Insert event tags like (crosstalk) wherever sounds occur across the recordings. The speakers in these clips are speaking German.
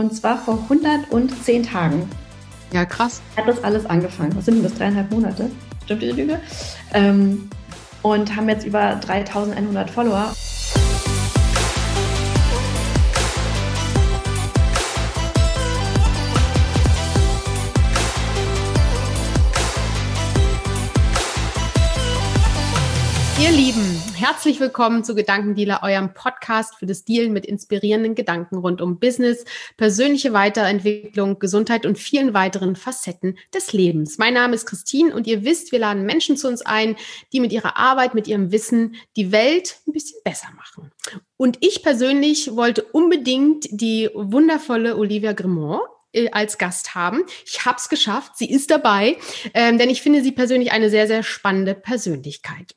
Und zwar vor 110 Tagen. Ja, krass. Hat das alles angefangen. Was sind denn das? Dreieinhalb Monate? Stimmt diese Lüge? Ähm, und haben jetzt über 3100 Follower. Herzlich willkommen zu Gedankendealer, eurem Podcast für das Dealen mit inspirierenden Gedanken rund um Business, persönliche Weiterentwicklung, Gesundheit und vielen weiteren Facetten des Lebens. Mein Name ist Christine und ihr wisst, wir laden Menschen zu uns ein, die mit ihrer Arbeit, mit ihrem Wissen die Welt ein bisschen besser machen. Und ich persönlich wollte unbedingt die wundervolle Olivia Grimont äh, als Gast haben. Ich habe es geschafft, sie ist dabei, ähm, denn ich finde sie persönlich eine sehr, sehr spannende Persönlichkeit.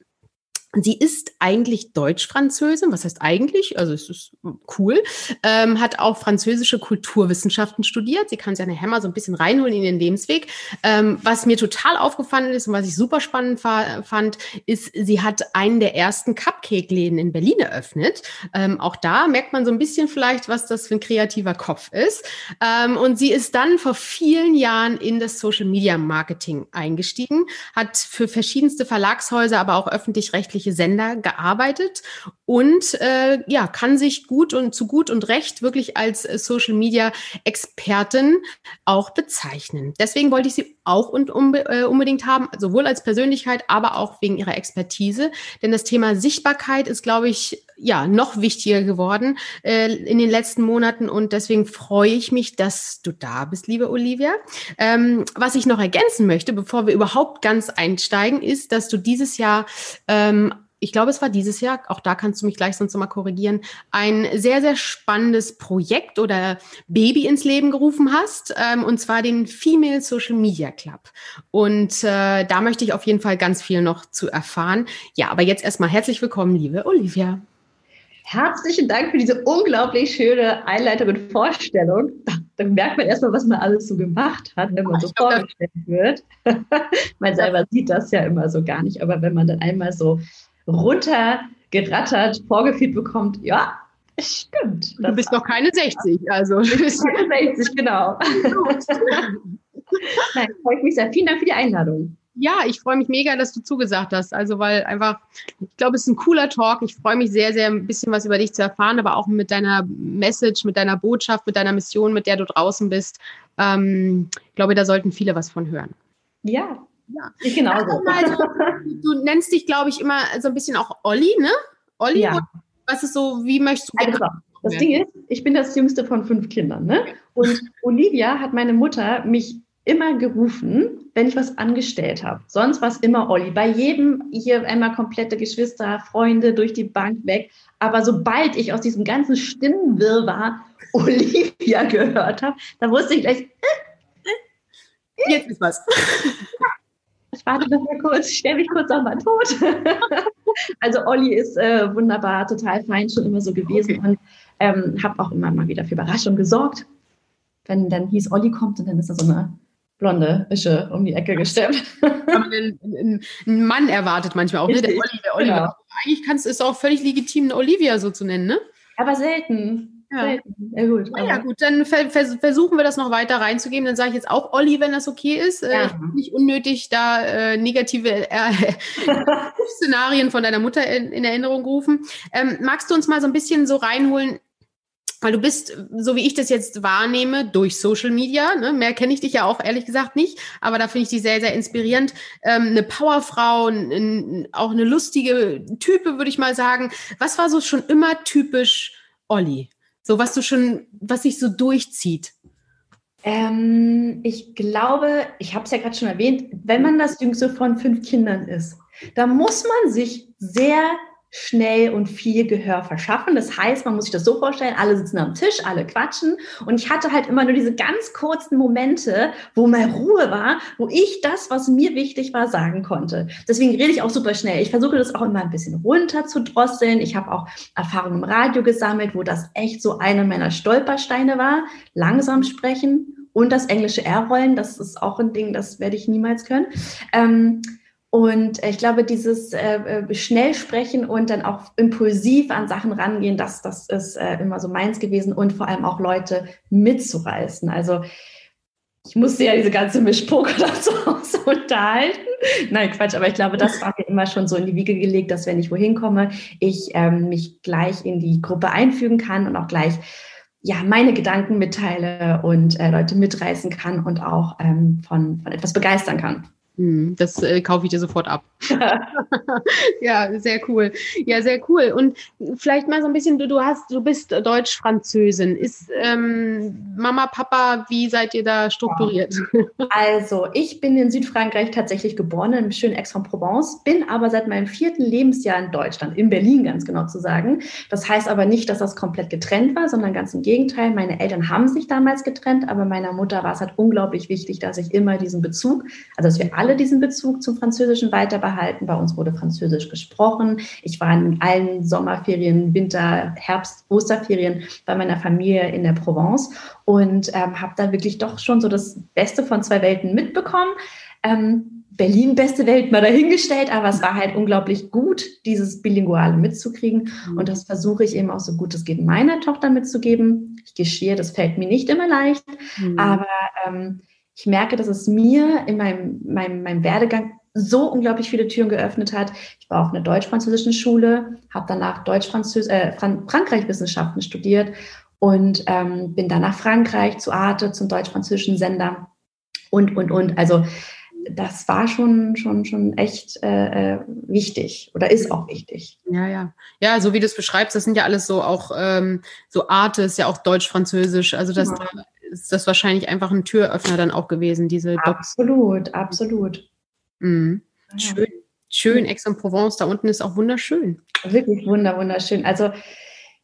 Sie ist eigentlich Deutsch-Französin. Was heißt eigentlich? Also es ist cool. Ähm, hat auch französische Kulturwissenschaften studiert. Sie kann Janne Hämmer so ein bisschen reinholen in ihren Lebensweg. Ähm, was mir total aufgefallen ist und was ich super spannend fand, ist, sie hat einen der ersten Cupcake-Läden in Berlin eröffnet. Ähm, auch da merkt man so ein bisschen vielleicht, was das für ein kreativer Kopf ist. Ähm, und sie ist dann vor vielen Jahren in das Social-Media-Marketing eingestiegen, hat für verschiedenste Verlagshäuser, aber auch öffentlich-rechtliche öffentlich Sender gearbeitet und äh, ja, kann sich gut und zu gut und recht wirklich als äh, Social Media Expertin auch bezeichnen. Deswegen wollte ich sie auch und unbe äh, unbedingt haben, sowohl als Persönlichkeit, aber auch wegen ihrer Expertise. Denn das Thema Sichtbarkeit ist, glaube ich, ja, noch wichtiger geworden äh, in den letzten Monaten und deswegen freue ich mich, dass du da bist, liebe Olivia. Ähm, was ich noch ergänzen möchte, bevor wir überhaupt ganz einsteigen, ist, dass du dieses Jahr ähm, ich glaube, es war dieses Jahr, auch da kannst du mich gleich sonst nochmal korrigieren, ein sehr, sehr spannendes Projekt oder Baby ins Leben gerufen hast, ähm, und zwar den Female Social Media Club. Und äh, da möchte ich auf jeden Fall ganz viel noch zu erfahren. Ja, aber jetzt erstmal herzlich willkommen, liebe Olivia. Herzlichen Dank für diese unglaublich schöne Einleitung und Vorstellung. Da merkt man erstmal, was man alles so gemacht hat, wenn man so vorgestellt wird. (laughs) man selber sieht das ja immer so gar nicht, aber wenn man dann einmal so runtergerattert, vorgeführt bekommt, ja, stimmt. Du bist noch keine 60, also. Du bist keine 60, genau. (laughs) Nein, freut mich sehr. Vielen Dank für die Einladung. Ja, ich freue mich mega, dass du zugesagt hast. Also, weil einfach, ich glaube, es ist ein cooler Talk. Ich freue mich sehr, sehr, ein bisschen was über dich zu erfahren, aber auch mit deiner Message, mit deiner Botschaft, mit deiner Mission, mit der du draußen bist. Ähm, ich glaube, da sollten viele was von hören. Ja, ja. Ich genauso. Also, du nennst dich, glaube ich, immer so ein bisschen auch Olli, ne? Olli? Ja. Was ist so, wie möchtest du also, Das Ding ist, ich bin das jüngste von fünf Kindern, ne? Und Olivia hat meine Mutter mich immer gerufen, wenn ich was angestellt habe. Sonst war es immer Olli. Bei jedem hier einmal komplette Geschwister, Freunde durch die Bank weg. Aber sobald ich aus diesem ganzen Stimmenwirrwarr (laughs) Olivia gehört habe, da wusste ich gleich, äh, äh, jetzt ist was. (laughs) ich warte noch mal kurz, ich stelle mich kurz auch mal tot. also Olli ist äh, wunderbar, total fein, schon immer so gewesen okay. und ähm, habe auch immer mal wieder für Überraschung gesorgt. Wenn dann hieß, Olli kommt und dann ist da so eine blonde Ische um die Ecke gestemmt. (laughs) ein, Mann erwartet manchmal auch, ne? Der Olli, der Olli. Genau. Eigentlich kannst, ist es auch völlig legitim, eine Olivia so zu nennen, ne? Aber selten. Ja. ja, gut. Na ja, gut, dann vers versuchen wir das noch weiter reinzugeben. Dann sage ich jetzt auch Olli, wenn das okay ist. Äh, ja. nicht unnötig da äh, negative äh, (laughs) Szenarien von deiner Mutter in, in Erinnerung rufen. Ähm, magst du uns mal so ein bisschen so reinholen? Weil du bist, so wie ich das jetzt wahrnehme, durch Social Media, ne, mehr kenne ich dich ja auch ehrlich gesagt nicht, aber da finde ich dich sehr, sehr inspirierend. Ähm, eine Powerfrau, ein, auch eine lustige Type, würde ich mal sagen. Was war so schon immer typisch Olli? So was du schon, was sich so durchzieht? Ähm, ich glaube, ich habe es ja gerade schon erwähnt, wenn man das jüngste von fünf Kindern ist, da muss man sich sehr schnell und viel Gehör verschaffen. Das heißt, man muss sich das so vorstellen, alle sitzen am Tisch, alle quatschen und ich hatte halt immer nur diese ganz kurzen Momente, wo mal Ruhe war, wo ich das, was mir wichtig war, sagen konnte. Deswegen rede ich auch super schnell. Ich versuche das auch immer ein bisschen runter zu drosseln. Ich habe auch Erfahrungen im Radio gesammelt, wo das echt so einer meiner Stolpersteine war. Langsam sprechen und das englische R-Rollen, das ist auch ein Ding, das werde ich niemals können. Ähm, Und ich glaube, dieses äh, äh, schnell sprechen und dann auch impulsiv an Sachen rangehen, das, das ist äh, immer so meins gewesen und vor allem auch Leute mitzureißen. Also ich musste ja diese ganze Mischpoker (laughs) dazu so unterhalten. Nein, Quatsch, aber ich glaube, das war mir immer schon so in die Wiege gelegt, dass wenn ich wohin komme, ich ähm, mich gleich in die Gruppe einfügen kann und auch gleich ja, meine Gedanken mitteile und äh, Leute mitreißen kann und auch ähm, von, von etwas begeistern kann. Hm, das äh, kaufe ich dir sofort ab. (laughs) (laughs) ja, sehr cool. Ja, sehr cool. Und vielleicht mal so ein bisschen, du, du hast, du bist Deutsch-Französin. Ist ähm, Mama, Papa, wie seid ihr da strukturiert? (laughs) Also, ich bin in Südfrankreich tatsächlich geboren, im schönen Aix-en-Provence, bin aber seit meinem vierten Lebensjahr in Deutschland, in Berlin ganz genau zu sagen. Das heißt aber nicht, dass das komplett getrennt war, sondern ganz im Gegenteil. Meine Eltern haben sich damals getrennt, aber meiner Mutter war es halt unglaublich wichtig, dass ich immer diesen Bezug, also dass wir alle diesen Bezug zum Französischen weiter behalten. Bei uns wurde Französisch gesprochen. Ich war in allen Sommerferien, Winter, Herbst, Osterferien bei meiner Familie in der Provence und ähm, habe da wirklich doch schon so das Beste von zwei Welten mitbekommen. Ähm, Berlin beste Welt mal dahingestellt, aber es war halt unglaublich gut, dieses Bilinguale mitzukriegen. Mhm. Und das versuche ich eben auch so gut es geht meiner Tochter mitzugeben. Ich gestehe, das fällt mir nicht immer leicht, mhm. aber ähm, ich merke, dass es mir in meinem, meinem, meinem Werdegang so unglaublich viele Türen geöffnet hat. Ich war auf einer deutsch-französischen Schule, habe danach Deutsch-Französ äh, Frankreich-Wissenschaften studiert und ähm, bin dann nach Frankreich zu Arte, zum deutsch-französischen Sender und, und, und. Also das war schon, schon, schon echt äh, äh wichtig oder ist auch wichtig. Ja, ja. Ja, so wie du es beschreibst, das sind ja alles so auch, ähm, so Arte ist ja auch deutsch-französisch. Also das, ja. da ist das wahrscheinlich einfach ein Türöffner dann auch gewesen, diese Absolut, Docs. absolut. Mhm. Schön, schön. Aix-en-Provence, da unten ist auch wunderschön. Wirklich wunder, wunderschön. Also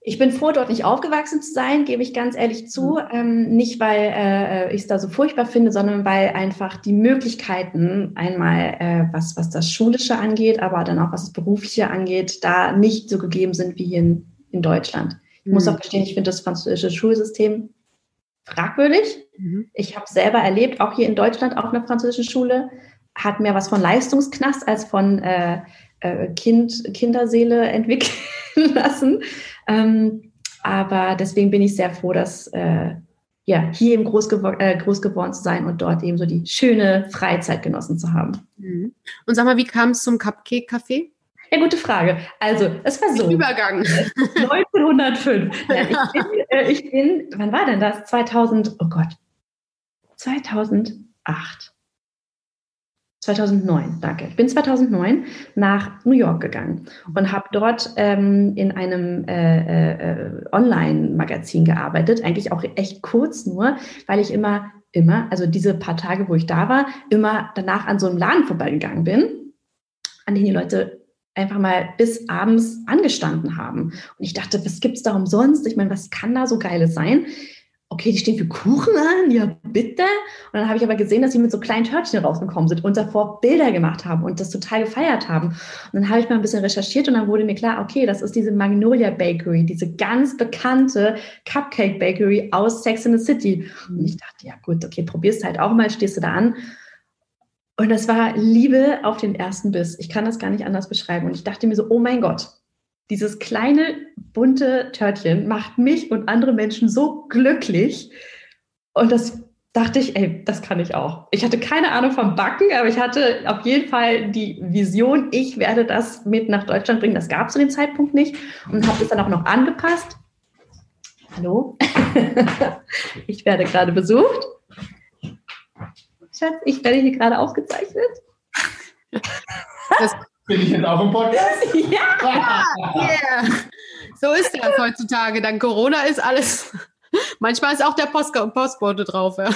ich bin froh, dort nicht aufgewachsen zu sein, gebe ich ganz ehrlich zu. Mhm. Ähm, nicht, weil äh, ich es da so furchtbar finde, sondern weil einfach die Möglichkeiten, einmal äh, was, was das Schulische angeht, aber dann auch was das Berufliche angeht, da nicht so gegeben sind wie hier in, in Deutschland. Ich mhm. muss auch gestehen, ich finde das französische Schulsystem fragwürdig. Mhm. Ich habe selber erlebt, auch hier in Deutschland auf einer französischen Schule, hat mehr was von Leistungsknast als von äh, äh, kind, Kinderseele (laughs) entwickeln lassen. Ähm, aber deswegen bin ich sehr froh, dass äh, ja, hier eben groß, gewo äh, groß geworden zu sein und dort eben so die schöne Freizeit genossen zu haben. Mhm. Und sag mal, wie kam es zum Cupcake-Café? Ja, gute Frage. Also, es war so. Übergang. 1905. Ja, ich, bin, äh, ich bin, wann war denn das? 2000, oh Gott. 2008. 2009, danke. Ich bin 2009 nach New York gegangen und habe dort ähm, in einem äh, äh, Online-Magazin gearbeitet, eigentlich auch echt kurz nur, weil ich immer, immer, also diese paar Tage, wo ich da war, immer danach an so einem Laden vorbeigegangen bin, an den die Leute einfach mal bis abends angestanden haben. Und ich dachte, was gibt es da umsonst? Ich meine, was kann da so Geiles sein? Okay, die stehen für Kuchen an, ja bitte. Und dann habe ich aber gesehen, dass sie mit so kleinen Törtchen rausgekommen sind und davor Bilder gemacht haben und das total gefeiert haben. Und dann habe ich mal ein bisschen recherchiert und dann wurde mir klar, okay, das ist diese Magnolia Bakery, diese ganz bekannte Cupcake Bakery aus Sex in the City. Und ich dachte, ja gut, okay, probierst halt auch mal, stehst du da an. Und das war Liebe auf den ersten Biss. Ich kann das gar nicht anders beschreiben. Und ich dachte mir so, oh mein Gott, dieses kleine bunte Törtchen macht mich und andere Menschen so glücklich. Und das dachte ich, ey, das kann ich auch. Ich hatte keine Ahnung vom Backen, aber ich hatte auf jeden Fall die Vision, ich werde das mit nach Deutschland bringen. Das gab es zu dem Zeitpunkt nicht und habe es dann auch noch angepasst. Hallo, (laughs) ich werde gerade besucht. Schatz, ich werde hier gerade aufgezeichnet. Das bin ich jetzt auf dem Podcast? (laughs) ja, yeah. So ist das heutzutage. Dank Corona ist alles. (laughs) Manchmal ist auch der Post Postbote drauf. Ja.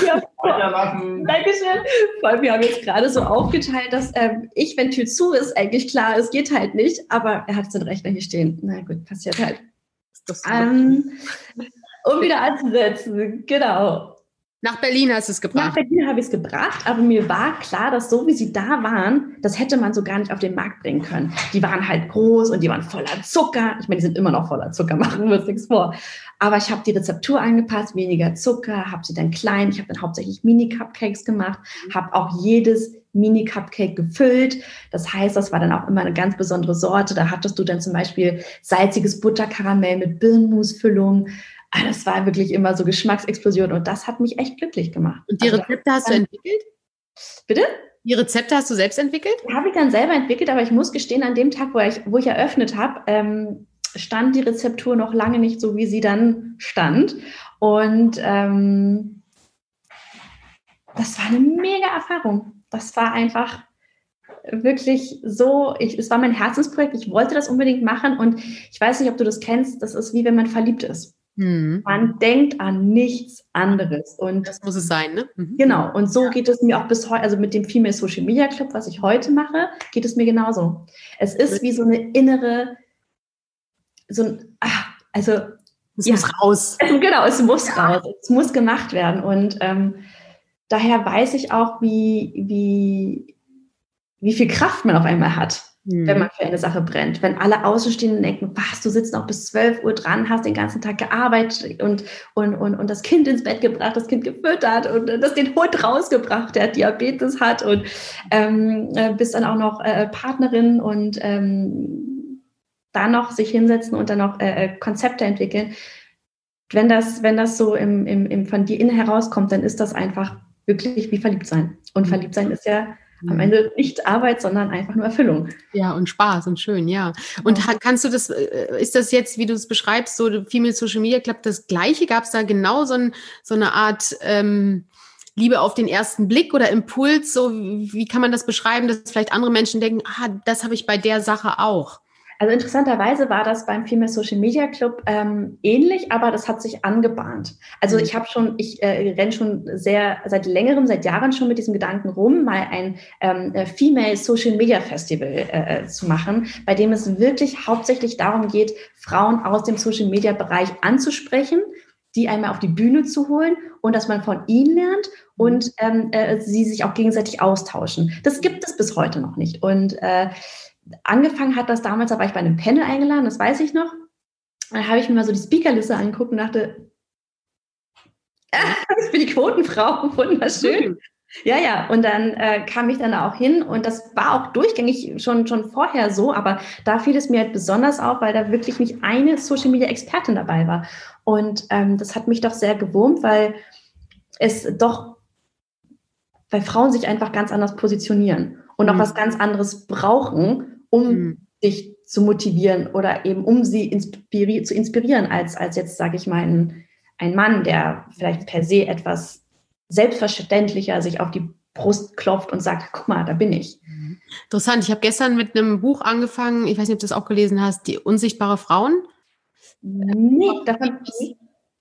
ja Dankeschön. Weil wir haben jetzt gerade so aufgeteilt, dass ähm, ich, wenn Tür zu ist, eigentlich klar, es geht halt nicht, aber er hat seinen Rechner hier stehen. Na gut, passiert halt. Ähm, um wieder anzusetzen, genau. Nach Berlin hast du es gebracht. Nach Berlin habe ich es gebracht, aber mir war klar, dass so wie sie da waren, das hätte man so gar nicht auf den Markt bringen können. Die waren halt groß und die waren voller Zucker. Ich meine, die sind immer noch voller Zucker, (laughs) machen wir uns nichts vor. Aber ich habe die Rezeptur angepasst, weniger Zucker, habe sie dann klein. Ich habe dann hauptsächlich Mini-Cupcakes gemacht, habe auch jedes Mini-Cupcake gefüllt. Das heißt, das war dann auch immer eine ganz besondere Sorte. Da hattest du dann zum Beispiel salziges Butterkaramell mit Birnmusfüllung. Ah, das war wirklich immer so Geschmacksexplosion und das hat mich echt glücklich gemacht. Und die also Rezepte hast du entwickelt? Bitte? Die Rezepte hast du selbst entwickelt? Habe ich dann selber entwickelt, aber ich muss gestehen, an dem Tag, wo ich, wo ich eröffnet habe, ähm, stand die Rezeptur noch lange nicht so, wie sie dann stand. Und ähm, das war eine mega Erfahrung. Das war einfach wirklich so, ich, es war mein Herzensprojekt, ich wollte das unbedingt machen und ich weiß nicht, ob du das kennst, das ist wie wenn man verliebt ist. Mhm. Man denkt an nichts anderes. Und das muss es sein, ne? Mhm. Genau. Und so ja. geht es mir auch bis heute, also mit dem Female Social Media Club, was ich heute mache, geht es mir genauso. Es ist wie so eine innere, so ein, ach, also. Es ja, muss raus. Also, genau, es muss ja. raus. Es muss gemacht werden. Und ähm, daher weiß ich auch, wie, wie, wie viel Kraft man auf einmal hat mhm. wenn man für eine Sache brennt. Wenn alle Außenstehenden denken, was, du sitzt noch bis 12 Uhr dran, hast den ganzen Tag gearbeitet und, und, und, und das Kind ins Bett gebracht, das Kind gefüttert und das den Hund rausgebracht, der Diabetes hat und ähm, äh, bist dann auch noch äh, Partnerin und ähm, da noch sich hinsetzen und dann noch äh, äh, Konzepte entwickeln. Wenn das, wenn das so im, im, im von dir innen herauskommt, dann ist das einfach wirklich wie verliebt sein. Und mhm. verliebt sein ist ja am Ende nicht Arbeit, sondern einfach nur Erfüllung. Ja, und Spaß und schön, ja. Und ja. kannst du das, äh, ist das jetzt, wie du es beschreibst, so Female Social Media Club, das Gleiche? Gab es da genau so, ein, so eine Art ähm, Liebe auf den ersten Blick oder Impuls? So, wie kann man das beschreiben, dass vielleicht andere Menschen denken, ah, das habe ich bei der Sache auch? Also interessanterweise war das beim Female Social Media Club ähm, ähnlich, aber das hat sich angebahnt. Also mhm. ich habe schon, ich äh, renne schon sehr seit längerem, seit Jahren schon mit diesem Gedanken rum, mal ein ähm, äh, Female Social Media Festival äh, äh, zu machen, bei dem es wirklich hauptsächlich darum geht, Frauen aus dem Social Media Bereich anzusprechen, die einmal auf die Bühne zu holen und dass man von ihnen lernt und ähm, äh, sie sich auch gegenseitig austauschen. Das gibt es bis heute noch nicht. Und äh, angefangen hat das damals, da war ich bei einem Panel eingeladen, das weiß ich noch. Da habe ich mir mal so die Speakerliste angeguckt und dachte, (laughs) ich bin die Quotenfrau, (laughs) wunderschön. Ja, ja, und dann äh, kam ich dann auch hin und das war auch durchgängig schon, schon vorher so, aber da fiel es mir halt besonders auf, weil da wirklich nicht eine Social Media Expertin dabei war. Und ähm, das hat mich doch sehr gewurmt, weil es doch, weil Frauen sich einfach ganz anders positionieren und auch mhm. was ganz anderes brauchen, um mhm. dich zu motivieren oder eben um sie inspiri zu inspirieren, als, als jetzt, sage ich mal, ein, ein Mann, der vielleicht per se etwas selbstverständlicher sich auf die Brust klopft und sagt, guck mal, da bin ich. Interessant. Ich habe gestern mit einem Buch angefangen, ich weiß nicht, ob du das auch gelesen hast, Die unsichtbare Frauen. Nee, davon.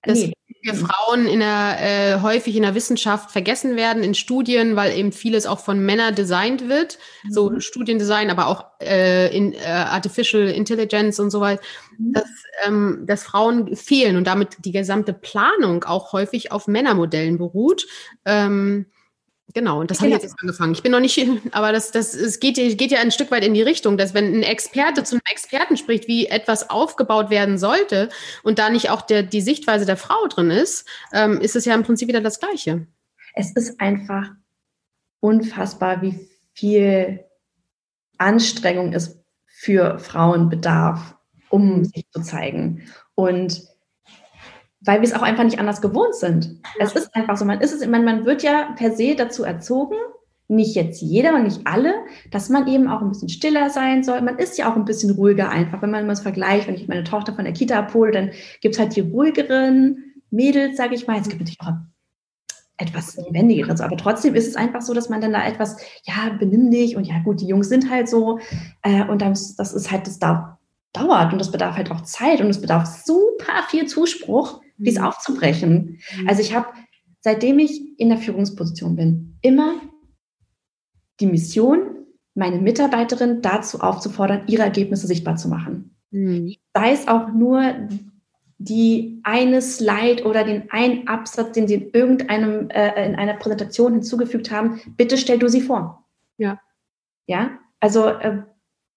Das nee wir Frauen in der, äh, häufig in der Wissenschaft vergessen werden, in Studien, weil eben vieles auch von Männern designt wird, mhm. so Studiendesign, aber auch äh, in äh, Artificial Intelligence und so weiter, mhm. dass, ähm, dass Frauen fehlen und damit die gesamte Planung auch häufig auf Männermodellen beruht. Ähm, Genau, und das habe ich jetzt angefangen. Ich bin noch nicht, (laughs) aber das, das, es geht, geht ja ein Stück weit in die Richtung, dass wenn ein Experte zu einem Experten spricht, wie etwas aufgebaut werden sollte und da nicht auch der, die Sichtweise der Frau drin ist, ähm, ist es ja im Prinzip wieder das Gleiche. Es ist einfach unfassbar, wie viel Anstrengung es für Frauen bedarf, um sich zu zeigen. Und weil wir es auch einfach nicht anders gewohnt sind. Es ist einfach so, man ist es, man, man wird ja per se dazu erzogen, nicht jetzt jeder und nicht alle, dass man eben auch ein bisschen stiller sein soll. Man ist ja auch ein bisschen ruhiger einfach, wenn man es vergleicht, wenn ich meine Tochter von der Kita abhole, dann gibt es halt die ruhigeren Mädels, sage ich mal. Es gibt natürlich auch etwas lebendigeres, aber trotzdem ist es einfach so, dass man dann da etwas, ja, benimm dich und ja gut, die Jungs sind halt so äh, und dann, das ist halt, das dauert und das bedarf halt auch Zeit und es bedarf super viel Zuspruch, dies mhm. aufzubrechen. Mhm. Also ich habe, seitdem ich in der Führungsposition bin, immer die Mission, meine Mitarbeiterin dazu aufzufordern, ihre Ergebnisse sichtbar zu machen. Mhm. Sei es auch nur die eine Slide oder den einen Absatz, den sie in irgendeinem äh, in einer Präsentation hinzugefügt haben, bitte stell du sie vor. Ja. Ja, also äh,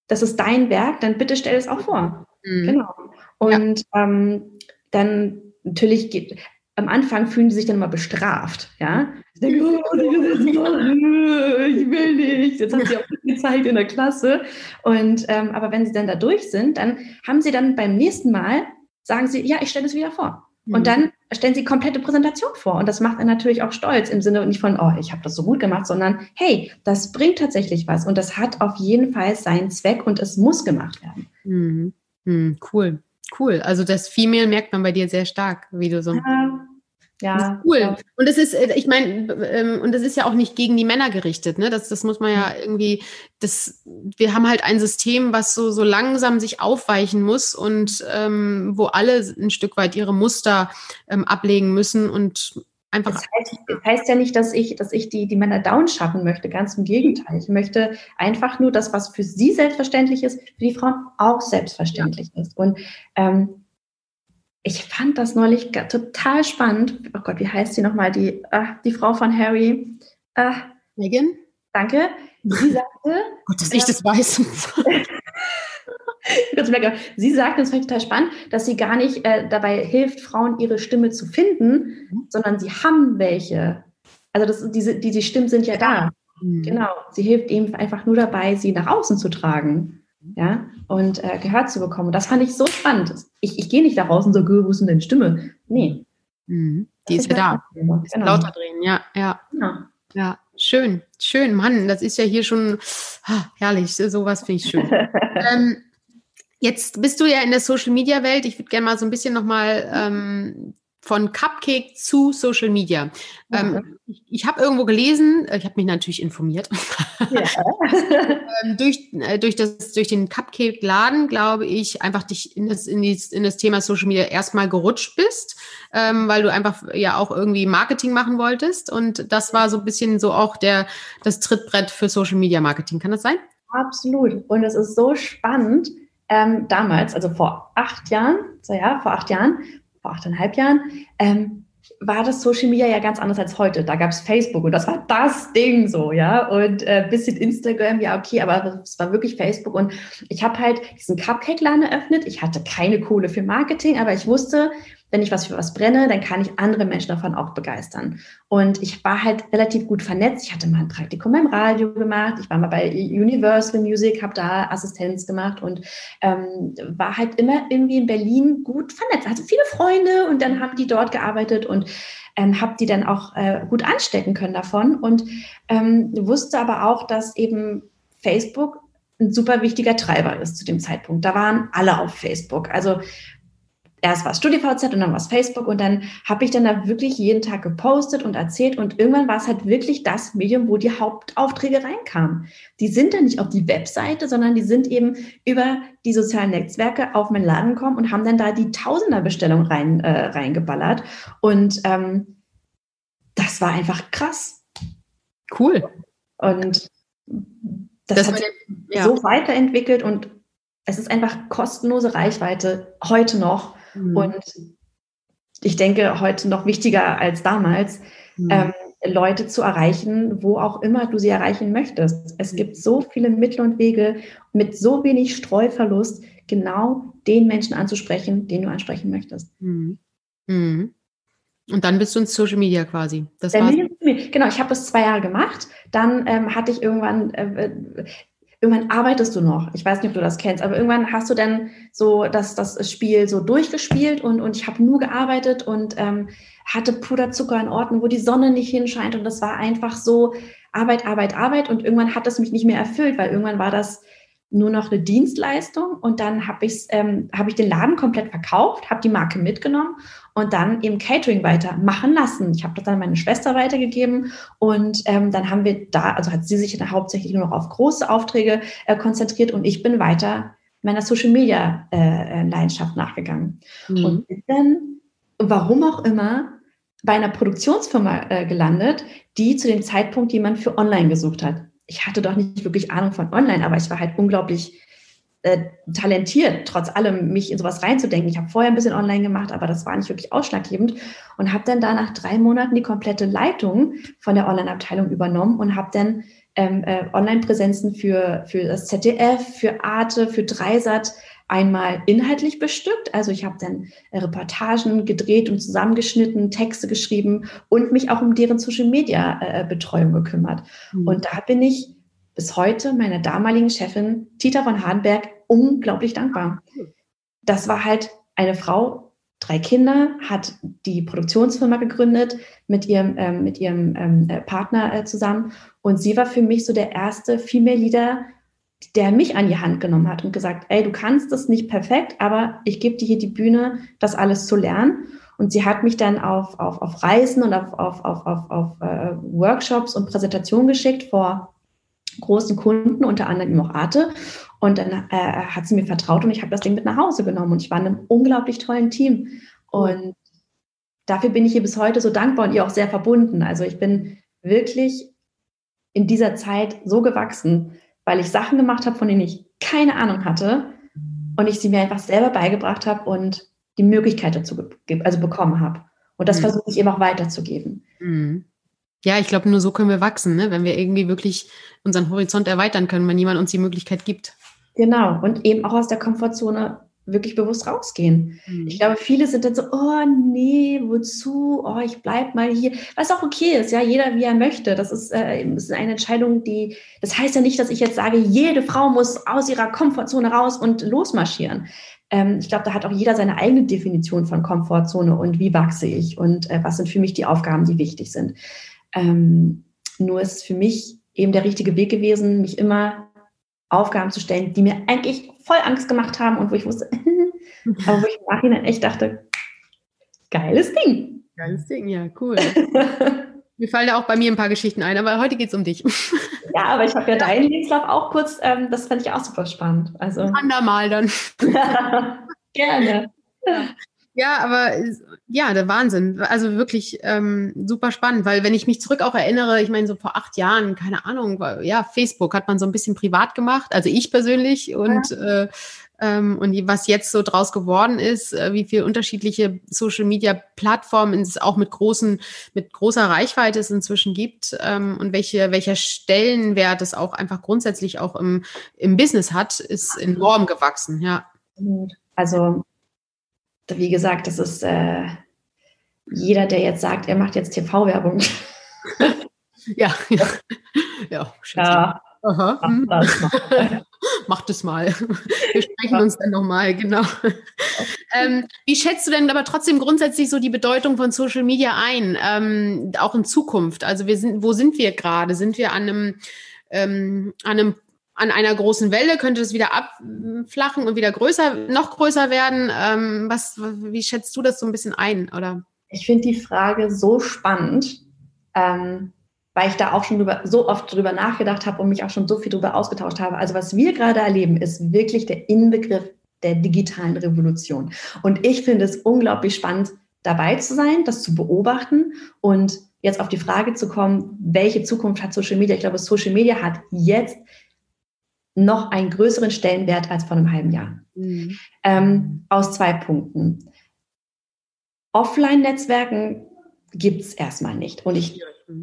das ist dein Werk, dann bitte stell es auch vor. Mhm. Genau. Und ja. ähm, dann natürlich geht, am Anfang fühlen die sich dann immer bestraft, ja. Ich denke, oh, ich will nicht. Jetzt haben sie auch (laughs) viel Zeit in der Klasse. Und ähm, aber wenn sie dann da durch sind, dann haben sie dann beim nächsten Mal sagen sie, ja, ich stelle es wieder vor. Mhm. Und dann stellen sie komplette Präsentation vor. Und das macht einen natürlich auch stolz im Sinne nicht von, oh, ich habe das so gut gemacht, sondern hey, das bringt tatsächlich was. Und das hat auf jeden Fall seinen Zweck und es muss gemacht werden. Mhm. Mhm, cool. Cool. Also das Female merkt man bei dir sehr stark, wie du so. Ja, ja, cool. Ja. Und es ist, äh, ich meine, ähm, und das ist ja auch nicht gegen die Männer gerichtet, ne? Das, das muss man ja irgendwie, das, wir haben halt ein System, was so, so langsam sich aufweichen muss und ähm, wo alle ein Stück weit ihre Muster ähm, ablegen müssen und einfach. Das heißt, das heißt, ja nicht, dass ich, dass ich die, die Männer down schaffen möchte. Ganz im Gegenteil. Ich möchte einfach nur das, was für sie selbstverständlich ist, für die Frauen auch selbstverständlich ja. ist. Und ähm, ich fand das neulich total spannend. Oh Gott, wie heißt sie nochmal? Die, äh, die Frau von Harry. Äh, Megan? Danke. Sie (laughs) sagte. Gut, dass ich das weiß. (laughs) (laughs) sie sagte, das fand ich total spannend, dass sie gar nicht äh, dabei hilft, Frauen ihre Stimme zu finden, mhm. sondern sie haben welche. Also das, diese, diese Stimmen sind ja da. Mhm. Genau. Sie hilft eben einfach nur dabei, sie nach außen zu tragen ja, und äh, gehört zu bekommen. Und das fand ich so spannend. Ich, ich gehe nicht da raus und so, wo ist denn deine Stimme? Nee. Mhm. Die ist ja da. Genau. Lauter drehen, ja, ja. Genau. Ja, schön, schön. Mann, das ist ja hier schon ah, herrlich. Sowas finde ich schön. (laughs) ähm, jetzt bist du ja in der Social Media Welt. Ich würde gerne mal so ein bisschen nochmal ähm, von Cupcake zu Social Media. Ähm, ich, ich habe irgendwo gelesen, äh, ich habe mich natürlich informiert, ja. (laughs) ähm, durch, äh, durch, das, durch den Cupcake-Laden, glaube ich, einfach dich in das, in, die, in das Thema Social Media erstmal gerutscht bist, ähm, weil du einfach ja auch irgendwie Marketing machen wolltest. Und das war so ein bisschen so auch der, das Trittbrett für Social Media Marketing. Kann das sein? Absolut. Und es ist so spannend. Ähm, damals, also vor acht Jahren, so ja, vor acht Jahren, vor achteinhalb Jahren, ähm, war das Social Media ja ganz anders als heute. Da gab es Facebook und das war das Ding so, ja. Und äh, bisschen Instagram, ja, okay, aber es war wirklich Facebook. Und ich habe halt diesen Cupcake-Laden eröffnet. Ich hatte keine Kohle für Marketing, aber ich wusste, wenn ich was für was brenne, dann kann ich andere Menschen davon auch begeistern. Und ich war halt relativ gut vernetzt. Ich hatte mal ein Praktikum beim Radio gemacht. Ich war mal bei Universal Music, habe da Assistenz gemacht und ähm, war halt immer irgendwie in Berlin gut vernetzt. Hatte viele Freunde und dann haben die dort gearbeitet und ähm, habe die dann auch äh, gut anstecken können davon und ähm, wusste aber auch, dass eben Facebook ein super wichtiger Treiber ist zu dem Zeitpunkt. Da waren alle auf Facebook. Also erst war es StudiVZ und dann war es Facebook und dann habe ich dann da wirklich jeden Tag gepostet und erzählt und irgendwann war es halt wirklich das Medium, wo die Hauptaufträge reinkamen. Die sind dann nicht auf die Webseite, sondern die sind eben über die sozialen Netzwerke auf meinen Laden gekommen und haben dann da die Tausenderbestellung rein, äh, reingeballert und ähm, das war einfach krass. Cool. Und das, das hat sich ja. so weiterentwickelt und es ist einfach kostenlose Reichweite heute noch Mhm. Und ich denke, heute noch wichtiger als damals, mhm. ähm, Leute zu erreichen, wo auch immer du sie erreichen möchtest. Es gibt so viele Mittel und Wege mit so wenig Streuverlust, genau den Menschen anzusprechen, den du ansprechen möchtest. Mhm. mhm. Und dann bist du in Social Media quasi. Das war's. Genau, ich habe das zwei Jahre gemacht. Dann ähm, hatte ich irgendwann, äh, äh irgendwann arbeitest du noch. Ich weiß nicht, ob du das kennst, aber irgendwann hast du dann so das, das Spiel so durchgespielt und, und ich habe nur gearbeitet und ähm, hatte Puderzucker in Orten, wo die Sonne nicht hinscheint und das war einfach so Arbeit, Arbeit, Arbeit und irgendwann hat das mich nicht mehr erfüllt, weil irgendwann war das nur noch eine Dienstleistung und dann habe ich, ähm, hab ich den Laden komplett verkauft, habe die Marke mitgenommen und dann eben Catering weiter machen lassen. Ich habe das dann an meine Schwester weitergegeben und ähm, dann haben wir da, also hat sie sich dann hauptsächlich nur noch auf große Aufträge äh, konzentriert und ich bin weiter meiner Social Media äh, Leidenschaft nachgegangen. Mhm. Und bin dann, warum auch immer, bei einer Produktionsfirma äh, gelandet, die zu dem Zeitpunkt jemand für online gesucht hat. Ich hatte doch nicht wirklich Ahnung von online, aber ich war halt unglaublich äh, talentiert, trotz allem mich in sowas reinzudenken. Ich habe vorher ein bisschen online gemacht, aber das war nicht wirklich ausschlaggebend und habe dann da nach drei Monaten die komplette Leitung von der Online-Abteilung übernommen und habe dann ähm, äh, Online-Präsenzen für, für das ZDF, für Arte, für Dreisat einmal inhaltlich bestückt. Also ich habe dann Reportagen gedreht und zusammengeschnitten, Texte geschrieben und mich auch um deren Social-Media-Betreuung äh, gekümmert. Mhm. Und da bin ich bis heute meiner damaligen Chefin Tita von Hardenberg unglaublich dankbar. Das war halt eine Frau, drei Kinder, hat die Produktionsfirma gegründet mit ihrem, ähm, mit ihrem ähm, äh, Partner äh, zusammen. Und sie war für mich so der erste Female Leader, der mich an die Hand genommen hat und gesagt, ey, du kannst das nicht perfekt, aber ich gebe dir hier die Bühne, das alles zu lernen. Und sie hat mich dann auf, auf, auf Reisen und auf, auf, auf, auf, auf äh, Workshops und Präsentationen geschickt vor großen Kunden, unter anderem auch Arte. Und dann äh, hat sie mir vertraut und ich habe das Ding mit nach Hause genommen. Und ich war in einem unglaublich tollen Team. Und dafür bin ich ihr bis heute so dankbar und ihr auch sehr verbunden. Also ich bin wirklich in dieser Zeit so gewachsen, weil ich Sachen gemacht habe, von denen ich keine Ahnung hatte und ich sie mir einfach selber beigebracht habe und die Möglichkeit dazu also bekommen habe. Und das mhm. versuche ich eben auch weiterzugeben. Mhm. Ja, ich glaube, nur so können wir wachsen, ne? wenn wir irgendwie wirklich unseren Horizont erweitern können, wenn jemand uns die Möglichkeit gibt. Genau, und eben auch aus der Komfortzone wirklich bewusst rausgehen. Mhm. Ich glaube, viele sind dann so, oh nee, wozu? Oh, ich bleib mal hier. Was auch okay ist, ja, jeder wie er möchte. Das ist, äh, ist eine Entscheidung, die, das heißt ja nicht, dass ich jetzt sage, jede Frau muss aus ihrer Komfortzone raus und losmarschieren. Ähm, ich glaube, da hat auch jeder seine eigene Definition von Komfortzone und wie wachse ich und äh, was sind für mich die Aufgaben, die wichtig sind. Ähm, nur ist es für mich eben der richtige Weg gewesen, mich immer Aufgaben zu stellen, die mir eigentlich voll Angst gemacht haben und wo ich wusste, (laughs) aber wo ich im Nachhinein echt dachte, geiles Ding. Geiles Ding, ja, cool. (laughs) Mir fallen ja auch bei mir ein paar Geschichten ein, aber heute geht es um dich. (laughs) Ja, aber ich habe ja deinen Lebenslauf auch kurz, ähm, das fand ich auch super spannend. Also. Andermal dann. Gerne. Ja. Ja, aber ja, der Wahnsinn. Also wirklich ähm, super spannend, weil wenn ich mich zurück auch erinnere, ich meine, so vor acht Jahren, keine Ahnung, ja, Facebook hat man so ein bisschen privat gemacht, also ich persönlich und ja. äh, ähm, und was jetzt so draus geworden ist, äh, wie viele unterschiedliche Social Media Plattformen es auch mit großen, mit großer Reichweite es inzwischen gibt ähm, und welche, welcher Stellenwert es auch einfach grundsätzlich auch im, im Business hat, ist enorm gewachsen, ja. Also wie gesagt, das ist äh, jeder, der jetzt sagt, er macht jetzt TV-Werbung. (laughs) ja, ja. Ja, ja. Aha. Mach das mal. (laughs) Macht es mal. Wir sprechen uns dann nochmal, genau. Ähm, wie schätzt du denn aber trotzdem grundsätzlich so die Bedeutung von Social Media ein, ähm, auch in Zukunft? Also wir sind, wo sind wir gerade? Sind wir an einem, ähm, an einem an einer großen Welle könnte es wieder abflachen und wieder größer, noch größer werden. Ähm, was, wie schätzt du das so ein bisschen ein, oder? Ich finde die Frage so spannend, ähm, weil ich da auch schon drüber, so oft drüber nachgedacht habe und mich auch schon so viel drüber ausgetauscht habe. Also was wir gerade erleben, ist wirklich der Inbegriff der digitalen Revolution. Und ich finde es unglaublich spannend, dabei zu sein, das zu beobachten und jetzt auf die Frage zu kommen, welche Zukunft hat Social Media? Ich glaube, Social Media hat jetzt noch einen größeren Stellenwert als vor einem halben Jahr. Mhm. Ähm, aus zwei Punkten. Offline-Netzwerken gibt es erstmal nicht. Und ich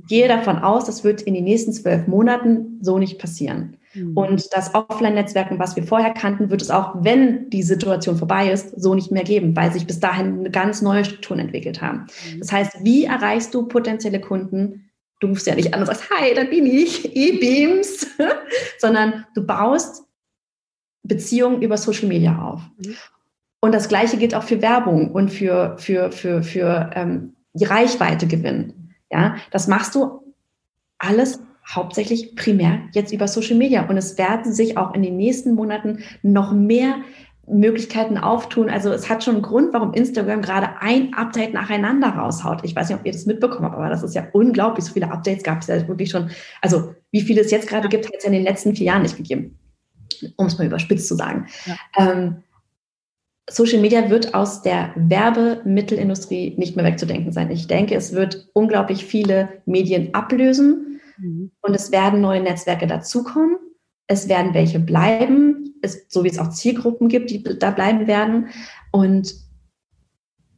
gehe davon aus, das wird in den nächsten zwölf Monaten so nicht passieren. Mhm. Und das Offline-Netzwerken, was wir vorher kannten, wird es auch, wenn die Situation vorbei ist, so nicht mehr geben, weil sich bis dahin eine ganz neue Strukturen entwickelt haben. Mhm. Das heißt, wie erreichst du potenzielle Kunden Du rufst ja nicht an und sagst, hi, da bin ich, E-Beams, (laughs) sondern du baust Beziehungen über Social Media auf. Mhm. Und das Gleiche gilt auch für Werbung und für, für, für, für ähm, die Reichweite gewinnen. Ja, das machst du alles hauptsächlich primär jetzt über Social Media. Und es werden sich auch in den nächsten Monaten noch mehr Möglichkeiten auftun. Also es hat schon einen Grund, warum Instagram gerade ein Update nacheinander raushaut. Ich weiß nicht, ob ihr das mitbekommen habt, aber das ist ja unglaublich. So viele Updates gab es ja wirklich schon. Also wie viele es jetzt gerade gibt, hat es ja in den letzten vier Jahren nicht gegeben. Um es mal überspitzt zu sagen. Ja. Ähm, Social Media wird aus der Werbemittelindustrie nicht mehr wegzudenken sein. Ich denke, es wird unglaublich viele Medien ablösen mhm. und es werden neue Netzwerke dazukommen. Es werden welche bleiben, es, so wie es auch Zielgruppen gibt, die da bleiben werden. Und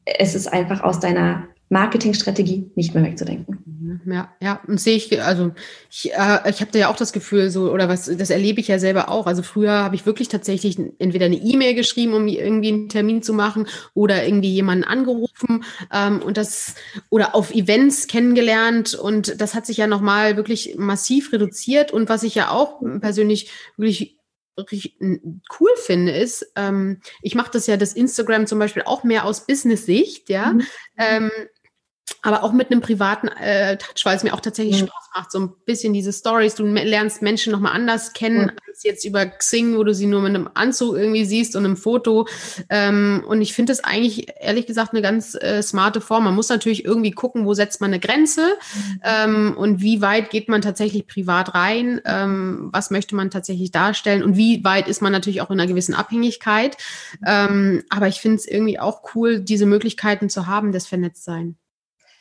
es ist einfach aus deiner Marketingstrategie nicht mehr wegzudenken. Ja, ja, und sehe ich, also ich, äh, ich habe da ja auch das Gefühl, so, oder was, das erlebe ich ja selber auch. Also früher habe ich wirklich tatsächlich entweder eine E-Mail geschrieben, um irgendwie einen Termin zu machen, oder irgendwie jemanden angerufen ähm, und das, oder auf Events kennengelernt und das hat sich ja nochmal wirklich massiv reduziert. Und was ich ja auch persönlich wirklich cool finde, ist, ähm, ich mache das ja das Instagram zum Beispiel auch mehr aus Business-Sicht, ja. Mhm. Ähm, aber auch mit einem privaten äh, Touch, weil es mir auch tatsächlich mhm. Spaß macht, so ein bisschen diese Stories. Du lernst Menschen nochmal anders kennen mhm. als jetzt über Xing, wo du sie nur mit einem Anzug irgendwie siehst und einem Foto. Ähm, und ich finde das eigentlich, ehrlich gesagt, eine ganz äh, smarte Form. Man muss natürlich irgendwie gucken, wo setzt man eine Grenze mhm. ähm, und wie weit geht man tatsächlich privat rein, ähm, was möchte man tatsächlich darstellen und wie weit ist man natürlich auch in einer gewissen Abhängigkeit. Ähm, aber ich finde es irgendwie auch cool, diese Möglichkeiten zu haben, das Vernetztsein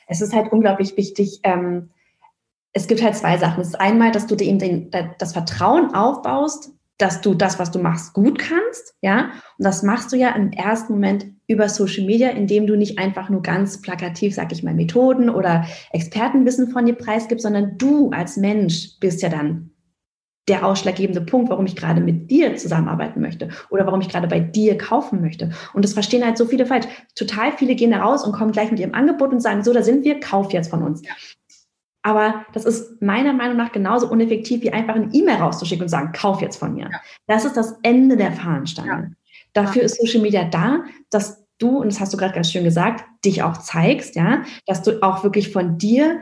es ist halt unglaublich wichtig. Ähm, es gibt halt zwei Sachen. Es ist einmal, dass du dir eben den, das Vertrauen aufbaust, dass du das, was du machst, gut kannst, ja. Und das machst du ja im ersten Moment über Social Media, indem du nicht einfach nur ganz plakativ, sag ich mal, Methoden oder Expertenwissen von dir preisgibst, sondern du als Mensch bist ja dann der ausschlaggebende Punkt, warum ich gerade mit dir zusammenarbeiten möchte oder warum ich gerade bei dir kaufen möchte. Und das verstehen halt so viele falsch. Total viele gehen da raus und kommen gleich mit ihrem Angebot und sagen, so, da sind wir, kauf jetzt von uns. Aber das ist meiner Meinung nach genauso uneffektiv, wie einfach eine E-Mail rauszuschicken und sagen, kauf jetzt von mir. Ja. Das ist das Ende der Fahnenstange. Ja. Dafür ja. ist Social Media da, dass du, und das hast du gerade ganz schön gesagt, dich auch zeigst, ja, dass du auch wirklich von dir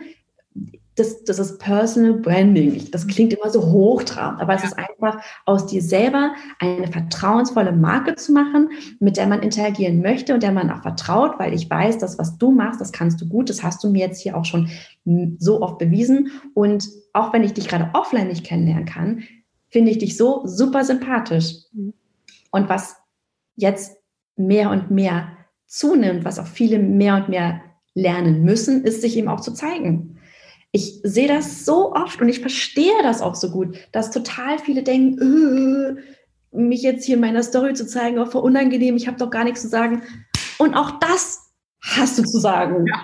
das, das ist Personal Branding. Das klingt immer so hochtrabend, aber es ist einfach aus dir selber eine vertrauensvolle Marke zu machen, mit der man interagieren möchte und der man auch vertraut, weil ich weiß, dass was du machst, das kannst du gut. Das hast du mir jetzt hier auch schon so oft bewiesen. Und auch wenn ich dich gerade offline nicht kennenlernen kann, finde ich dich so super sympathisch. Mhm. Und was jetzt mehr und mehr zunimmt, was auch viele mehr und mehr lernen müssen, ist sich eben auch zu zeigen ich sehe das so oft und ich verstehe das auch so gut, dass total viele denken, öh, mich jetzt hier in meiner Story zu zeigen, auch voll unangenehm, ich habe doch gar nichts zu sagen. Und auch das hast du zu sagen. Ja.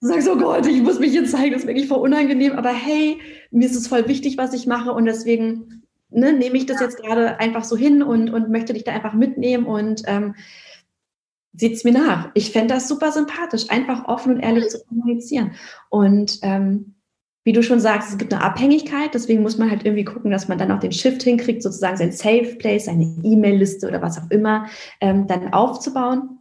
Du sagst, oh Gott, ich muss mich jetzt zeigen, das ist wirklich voll unangenehm, aber hey, mir ist es voll wichtig, was ich mache und deswegen ne, nehme ich das jetzt gerade einfach so hin und, und möchte dich da einfach mitnehmen und ähm, sieht es mir nach. Ich fände das super sympathisch, einfach offen und ehrlich zu kommunizieren. Und ähm, wie du schon sagst, es gibt eine Abhängigkeit, deswegen muss man halt irgendwie gucken, dass man dann auch den Shift hinkriegt, sozusagen sein Safe Place, seine E-Mail-Liste oder was auch immer ähm, dann aufzubauen.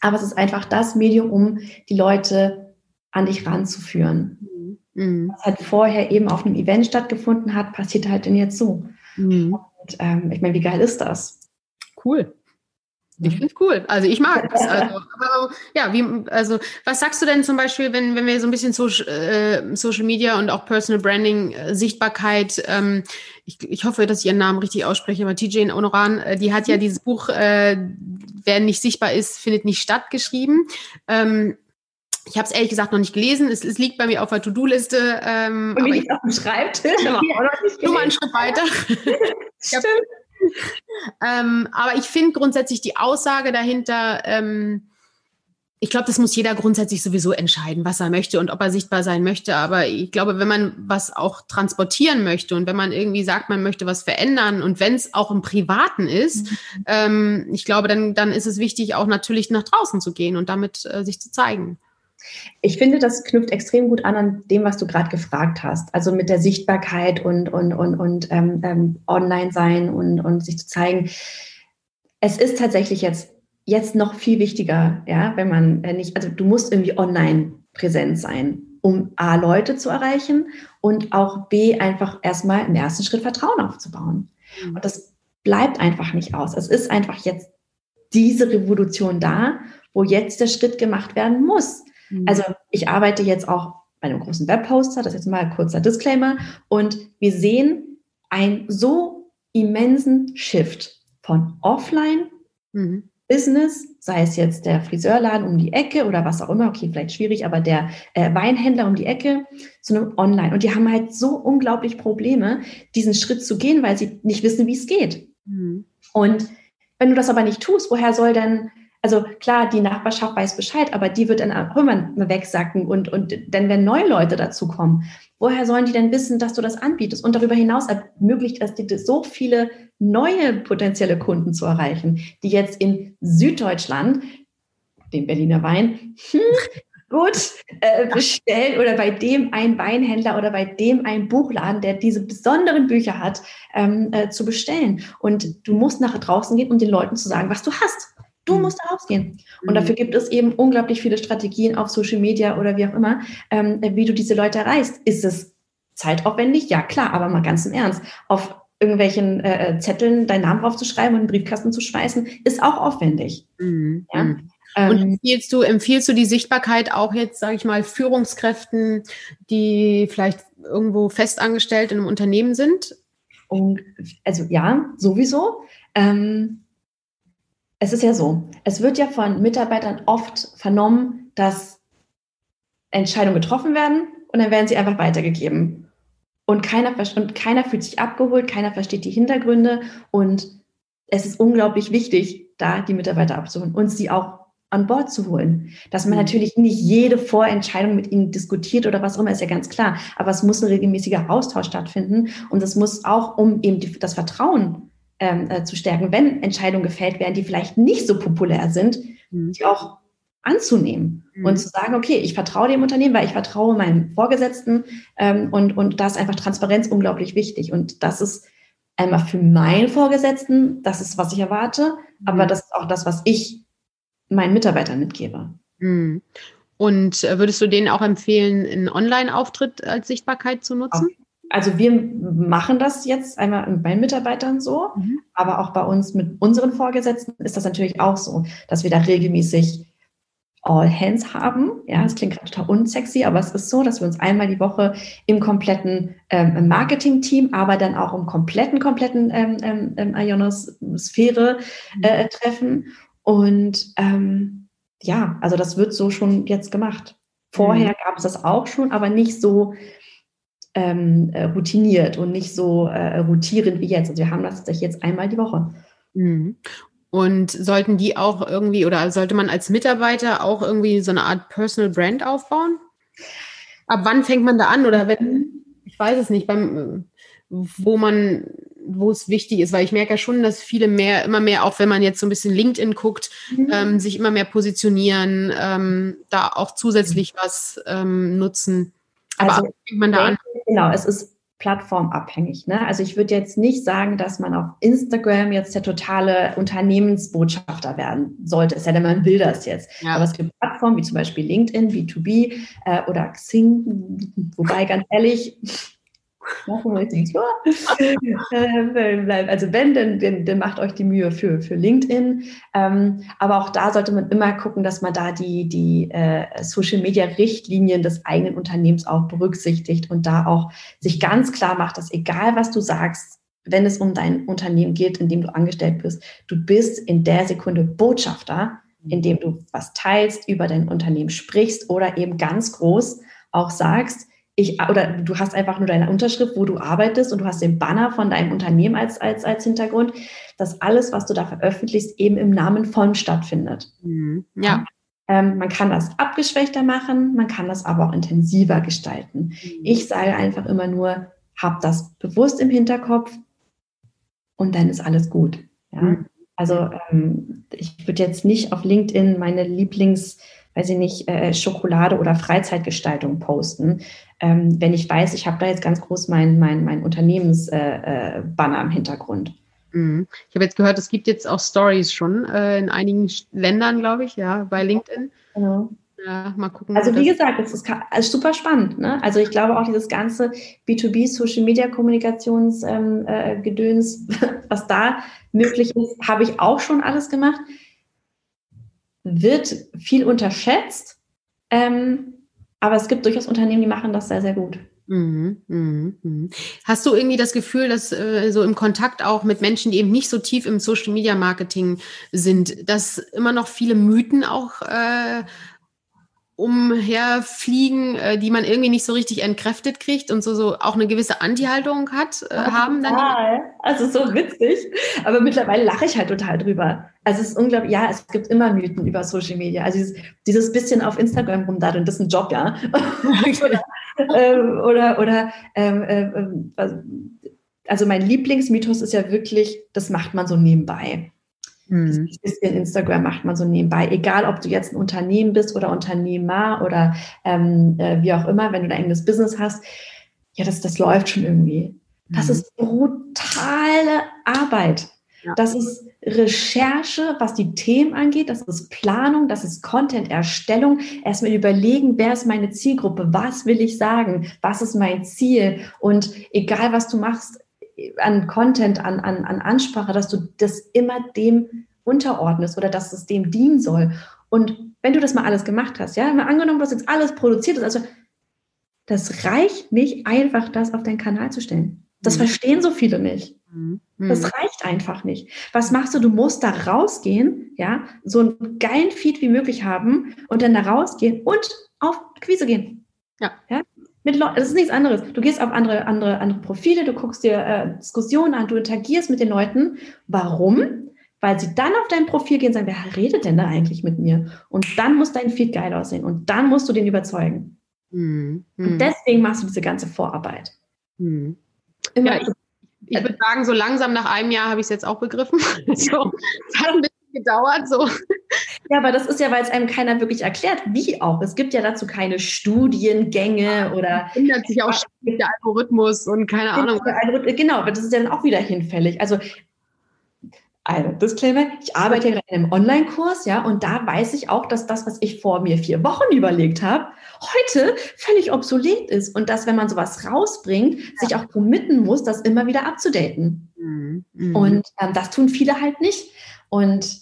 Aber es ist einfach das Medium, um die Leute an dich ranzuführen. Mhm. Was halt vorher eben auf einem Event stattgefunden hat, passiert halt denn jetzt so. Mhm. Und ähm, ich meine, wie geil ist das? Cool. Ich finde es cool. Also ich mag es. Also, aber, ja, wie, also was sagst du denn zum Beispiel, wenn, wenn wir so ein bisschen Social, äh, Social Media und auch Personal Branding, äh, Sichtbarkeit, ähm, ich, ich hoffe, dass ich ihren Namen richtig ausspreche, aber TJ Honoran, äh, die hat ja mhm. dieses Buch, äh, Wer nicht sichtbar ist, findet nicht statt geschrieben. Ähm, ich habe es ehrlich gesagt noch nicht gelesen. Es, es liegt bei mir auf der To-Do-Liste. Ähm, Und aber ich auf dem Schreibtisch. (laughs) Ja, nur mal einen Schritt weiter. (laughs) Stimmt ähm, aber ich finde grundsätzlich die Aussage dahinter, ähm, ich glaube, das muss jeder grundsätzlich sowieso entscheiden, was er möchte und ob er sichtbar sein möchte. Aber ich glaube, wenn man was auch transportieren möchte und wenn man irgendwie sagt, man möchte was verändern und wenn es auch im Privaten ist, mhm. ähm, ich glaube, dann, dann ist es wichtig, auch natürlich nach draußen zu gehen und damit äh, sich zu zeigen. Ich finde, das knüpft extrem gut an an dem, was du gerade gefragt hast. Also mit der Sichtbarkeit und, und, und, und ähm, ähm, online sein und, und sich zu zeigen. Es ist tatsächlich jetzt, jetzt noch viel wichtiger, ja, wenn man äh, nicht, also du musst irgendwie online präsent sein, um A, Leute zu erreichen und auch B, einfach erstmal im ersten Schritt Vertrauen aufzubauen. Mhm. Und das bleibt einfach nicht aus. Es ist einfach jetzt diese Revolution da, wo jetzt der Schritt gemacht werden muss. Mhm. Also ich arbeite jetzt auch bei einem großen Webposter, das ist jetzt mal ein kurzer Disclaimer, und wir sehen einen so immensen Shift von offline mhm. Business, sei es jetzt der Friseurladen um die Ecke oder was auch immer, okay, vielleicht schwierig, aber der äh, Weinhändler um die Ecke zu einem Online. Und die haben halt so unglaublich Probleme, diesen Schritt zu gehen, weil sie nicht wissen, wie es geht. Mhm. Und wenn du das aber nicht tust, woher soll denn also klar, die Nachbarschaft weiß Bescheid, aber die wird dann auch immer wegsacken und, und dann wenn neue Leute dazukommen, woher sollen die denn wissen, dass du das anbietest? Und darüber hinaus ermöglicht es dir so viele neue potenzielle Kunden zu erreichen, die jetzt in Süddeutschland, den Berliner Wein, hm, gut äh, bestellen oder bei dem ein Weinhändler oder bei dem ein Buchladen, der diese besonderen Bücher hat, ähm, äh, zu bestellen. Und du musst nach draußen gehen, um den Leuten zu sagen, was du hast. Du mhm. musst rausgehen. Und mhm. dafür gibt es eben unglaublich viele Strategien auf Social Media oder wie auch immer, ähm, wie du diese Leute erreichst. Ist es zeitaufwendig? Ja, klar, aber mal ganz im Ernst. Auf irgendwelchen äh, äh Zetteln deinen Namen draufzuschreiben und einen Briefkasten zu schmeißen, ist auch aufwendig. Mhm. Ja? Mhm. Und ähm, empfiehlst du, empfiehlst du die Sichtbarkeit auch jetzt, sage ich mal, Führungskräften, die vielleicht irgendwo festangestellt in einem Unternehmen sind? Und, also ja, sowieso. Ähm, es ist ja so, es wird ja von Mitarbeitern oft vernommen, dass Entscheidungen getroffen werden und dann werden sie einfach weitergegeben. Und keiner, und keiner fühlt sich abgeholt, keiner versteht die Hintergründe und es ist unglaublich wichtig, da die Mitarbeiter abzuholen und sie auch an Bord zu holen. Dass man mhm. natürlich nicht jede Vorentscheidung mit ihnen diskutiert oder was auch immer, ist ja ganz klar. Aber es muss ein regelmäßiger Austausch stattfinden und es muss auch, um eben die, das Vertrauen ähm, äh, zu stärken, wenn Entscheidungen gefällt werden, die vielleicht nicht so populär sind, mhm. die auch anzunehmen mhm. und zu sagen, okay, ich vertraue dem Unternehmen, weil ich vertraue meinem Vorgesetzten ähm, und, und da ist einfach Transparenz unglaublich wichtig. Und das ist einmal für meinen Vorgesetzten, das ist, was ich erwarte, mhm. aber das ist auch das, was ich meinen Mitarbeitern mitgebe. Mhm. Und äh, würdest du denen auch empfehlen, einen Online-Auftritt als Sichtbarkeit zu nutzen? Auf also wir machen das jetzt einmal bei Mitarbeitern so, mhm. aber auch bei uns mit unseren Vorgesetzten ist das natürlich auch so, dass wir da regelmäßig All Hands haben. Ja, das klingt gerade total unsexy, aber es ist so, dass wir uns einmal die Woche im kompletten ähm, Marketing-Team, aber dann auch im kompletten, kompletten ähm, ähm, ähm Ionos-Sphäre mhm. äh, treffen. Und ähm, ja, also das wird so schon jetzt gemacht. Vorher mhm. gab es das auch schon, aber nicht so ähm, äh, routiniert und nicht so äh, rotierend wie jetzt. Also wir haben das tatsächlich jetzt einmal die Woche. Mhm. Und sollten die auch irgendwie oder sollte man als Mitarbeiter auch irgendwie so eine Art Personal Brand aufbauen? Ab wann fängt man da an? Oder wenn, ich weiß es nicht, beim, wo man, wo es wichtig ist, weil ich merke ja schon, dass viele mehr, immer mehr, auch wenn man jetzt so ein bisschen LinkedIn guckt, mhm. ähm, sich immer mehr positionieren, ähm, da auch zusätzlich was ähm, nutzen. Aber also, fängt man da an? Genau, es ist plattformabhängig. Ne? Also ich würde jetzt nicht sagen, dass man auf Instagram jetzt der totale Unternehmensbotschafter werden sollte. Es sei denn, man will das jetzt. Ja. Aber es gibt Plattformen wie zum Beispiel LinkedIn, B2B äh, oder Xing, wobei ganz ehrlich, also wenn, dann, dann, dann, macht euch die Mühe für, für LinkedIn. Ähm, aber auch da sollte man immer gucken, dass man da die, die äh, Social-Media-Richtlinien des eigenen Unternehmens auch berücksichtigt und da auch sich ganz klar macht, dass egal was du sagst, wenn es um dein Unternehmen geht, in dem du angestellt bist, du bist in der Sekunde Botschafter, indem du was teilst, über dein Unternehmen sprichst oder eben ganz groß auch sagst, ich, oder du hast einfach nur deine Unterschrift, wo du arbeitest und du hast den Banner von deinem Unternehmen als, als, als Hintergrund, dass alles, was du da veröffentlichst, eben im Namen von stattfindet. Mhm. Ja. Ähm, man kann das abgeschwächter machen, man kann das aber auch intensiver gestalten. Mhm. Ich sage einfach immer nur, hab das bewusst im Hinterkopf und dann ist alles gut. Ja? Mhm. Also ähm, ich würde jetzt nicht auf LinkedIn meine Lieblings- weiß ich nicht, äh, Schokolade oder Freizeitgestaltung posten, ähm, wenn ich weiß, ich habe da jetzt ganz groß mein, mein, mein Unternehmensbanner äh, äh, im Hintergrund. Mhm. Ich habe jetzt gehört, es gibt jetzt auch Stories schon äh, in einigen Ländern, glaube ich, ja, bei LinkedIn. Genau. Ja, mal gucken. Also wie gesagt, es ist also super spannend. Ne? Also ich glaube auch dieses ganze B2B Social Media Kommunikationsgedöns, ähm, äh, (laughs) was da möglich ist, habe ich auch schon alles gemacht. Wird viel unterschätzt. Ähm, aber es gibt durchaus Unternehmen, die machen das sehr, sehr gut. Mhm, mhm, mhm. Hast du irgendwie das Gefühl, dass äh, so im Kontakt auch mit Menschen, die eben nicht so tief im Social Media Marketing sind, dass immer noch viele Mythen auch äh, umherfliegen, äh, die man irgendwie nicht so richtig entkräftet kriegt und so, so auch eine gewisse Anti-Haltung hat, äh, haben dann. Also so witzig. Aber mittlerweile lache ich halt total drüber. Also es ist unglaublich, ja, es gibt immer Mythen über Social Media. Also dieses, dieses bisschen auf Instagram rumdaddeln, das ist ein Job, ja. (laughs) oder ähm, oder, oder ähm, ähm, also mein Lieblingsmythos ist ja wirklich, das macht man so nebenbei. Mhm. Das bisschen Instagram macht man so nebenbei. Egal, ob du jetzt ein Unternehmen bist oder Unternehmer oder ähm, äh, wie auch immer, wenn du ein eigenes Business hast, ja, das, das läuft schon irgendwie. Das mhm. ist brutale Arbeit. Ja. Das ist Recherche, was die Themen angeht. Das ist Planung, das ist Content-Erstellung. Erstmal überlegen, wer ist meine Zielgruppe? Was will ich sagen? Was ist mein Ziel? Und egal, was du machst, an Content, an, an, an Ansprache, dass du das immer dem unterordnest oder dass es dem dienen soll. Und wenn du das mal alles gemacht hast, ja, mal angenommen, du hast jetzt alles produziert, also das reicht nicht einfach, das auf deinen Kanal zu stellen. Das mhm. verstehen so viele nicht. Mhm. Das reicht einfach nicht. Was machst du? Du musst da rausgehen, ja, so einen geilen Feed wie möglich haben und dann da rausgehen und auf Akquise gehen. Ja. ja? Mit Leuten, das ist nichts anderes. Du gehst auf andere, andere, andere Profile, du guckst dir äh, Diskussionen an, du interagierst mit den Leuten. Warum? Weil sie dann auf dein Profil gehen und sagen, wer redet denn da eigentlich mit mir? Und dann muss dein Feed geil aussehen und dann musst du den überzeugen. Mhm. Und deswegen machst du diese ganze Vorarbeit. Mhm. Immer ja, ich, ich würde sagen, so langsam nach einem Jahr habe ich es jetzt auch begriffen. (laughs) (laughs) so, es hat ein bisschen gedauert. So. Ja, aber das ist ja, weil es einem keiner wirklich erklärt, wie auch. Es gibt ja dazu keine Studiengänge oder. Ändert sich auch der Algorithmus und keine Ahnung. Genau, aber das ist ja dann auch wieder hinfällig. Also also, Disclaimer, ich arbeite in einem Online-Kurs, ja, und da weiß ich auch, dass das, was ich vor mir vier Wochen überlegt habe, heute völlig obsolet ist und dass, wenn man sowas rausbringt, ja. sich auch committen muss, das immer wieder abzudaten. Mhm. Mhm. Und ähm, das tun viele halt nicht. Und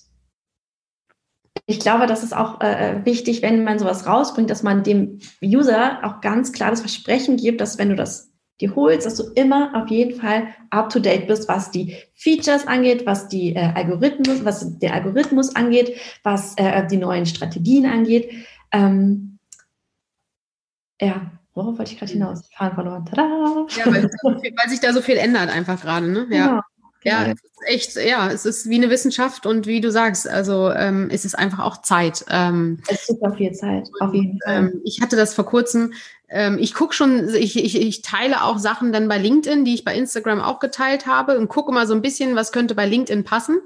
ich glaube, das ist auch äh, wichtig, wenn man sowas rausbringt, dass man dem User auch ganz klar das Versprechen gibt, dass wenn du das die holst, dass du immer auf jeden Fall up to date bist, was die Features angeht, was die äh, Algorithmus, was der Algorithmus angeht, was äh, die neuen Strategien angeht. Ähm, ja, worauf wollte ich gerade hinaus? Fahren verloren. Tada! Ja, weil, weil, sich da so viel ändert einfach gerade, ne? Ja. Genau. Ja, es ist echt, ja, es ist wie eine Wissenschaft und wie du sagst, also ähm, es ist einfach auch Zeit. Ähm, es ist super viel Zeit, auf jeden Fall. Ähm, ich hatte das vor kurzem, ähm, ich gucke schon, ich, ich, ich teile auch Sachen dann bei LinkedIn, die ich bei Instagram auch geteilt habe und gucke mal so ein bisschen, was könnte bei LinkedIn passen.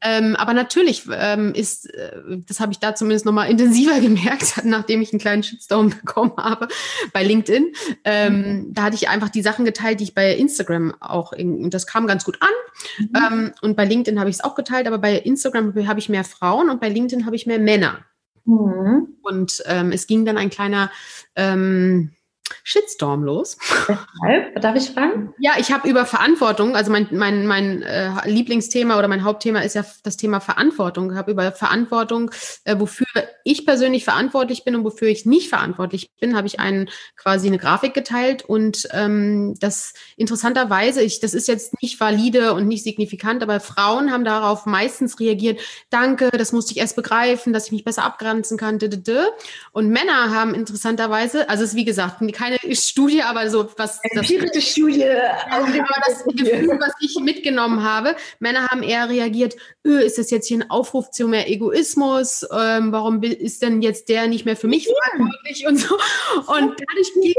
Ähm, aber natürlich ähm, ist, äh, das habe ich da zumindest nochmal intensiver (laughs) gemerkt, nachdem ich einen kleinen Shitstorm (laughs) bekommen habe bei LinkedIn. Ähm, mhm. Da hatte ich einfach die Sachen geteilt, die ich bei Instagram auch, und das kam ganz gut an. Mhm. Ähm, und bei LinkedIn habe ich es auch geteilt, aber bei Instagram habe ich mehr Frauen und bei LinkedIn habe ich mehr Männer. Mhm. Und ähm, es ging dann ein kleiner ähm, Shitstorm los. Weshalb? Darf ich fragen? Ja, ich habe über Verantwortung, also mein, mein, mein äh, Lieblingsthema oder mein Hauptthema ist ja das Thema Verantwortung. Ich habe über Verantwortung, äh, wofür ich persönlich verantwortlich bin und wofür ich nicht verantwortlich bin, habe ich einen quasi eine Grafik geteilt und ähm, das interessanterweise, ich, das ist jetzt nicht valide und nicht signifikant, aber Frauen haben darauf meistens reagiert, danke, das musste ich erst begreifen, dass ich mich besser abgrenzen kann. Und Männer haben interessanterweise, also es ist wie gesagt, keine Studie, aber so was. Empirische Studie. Aber das Gefühl, was ich mitgenommen habe, Männer haben eher reagiert, öh, ist das jetzt hier ein Aufruf zu mehr Egoismus? Ähm, warum ist denn jetzt der nicht mehr für mich verantwortlich und so? Und dadurch ging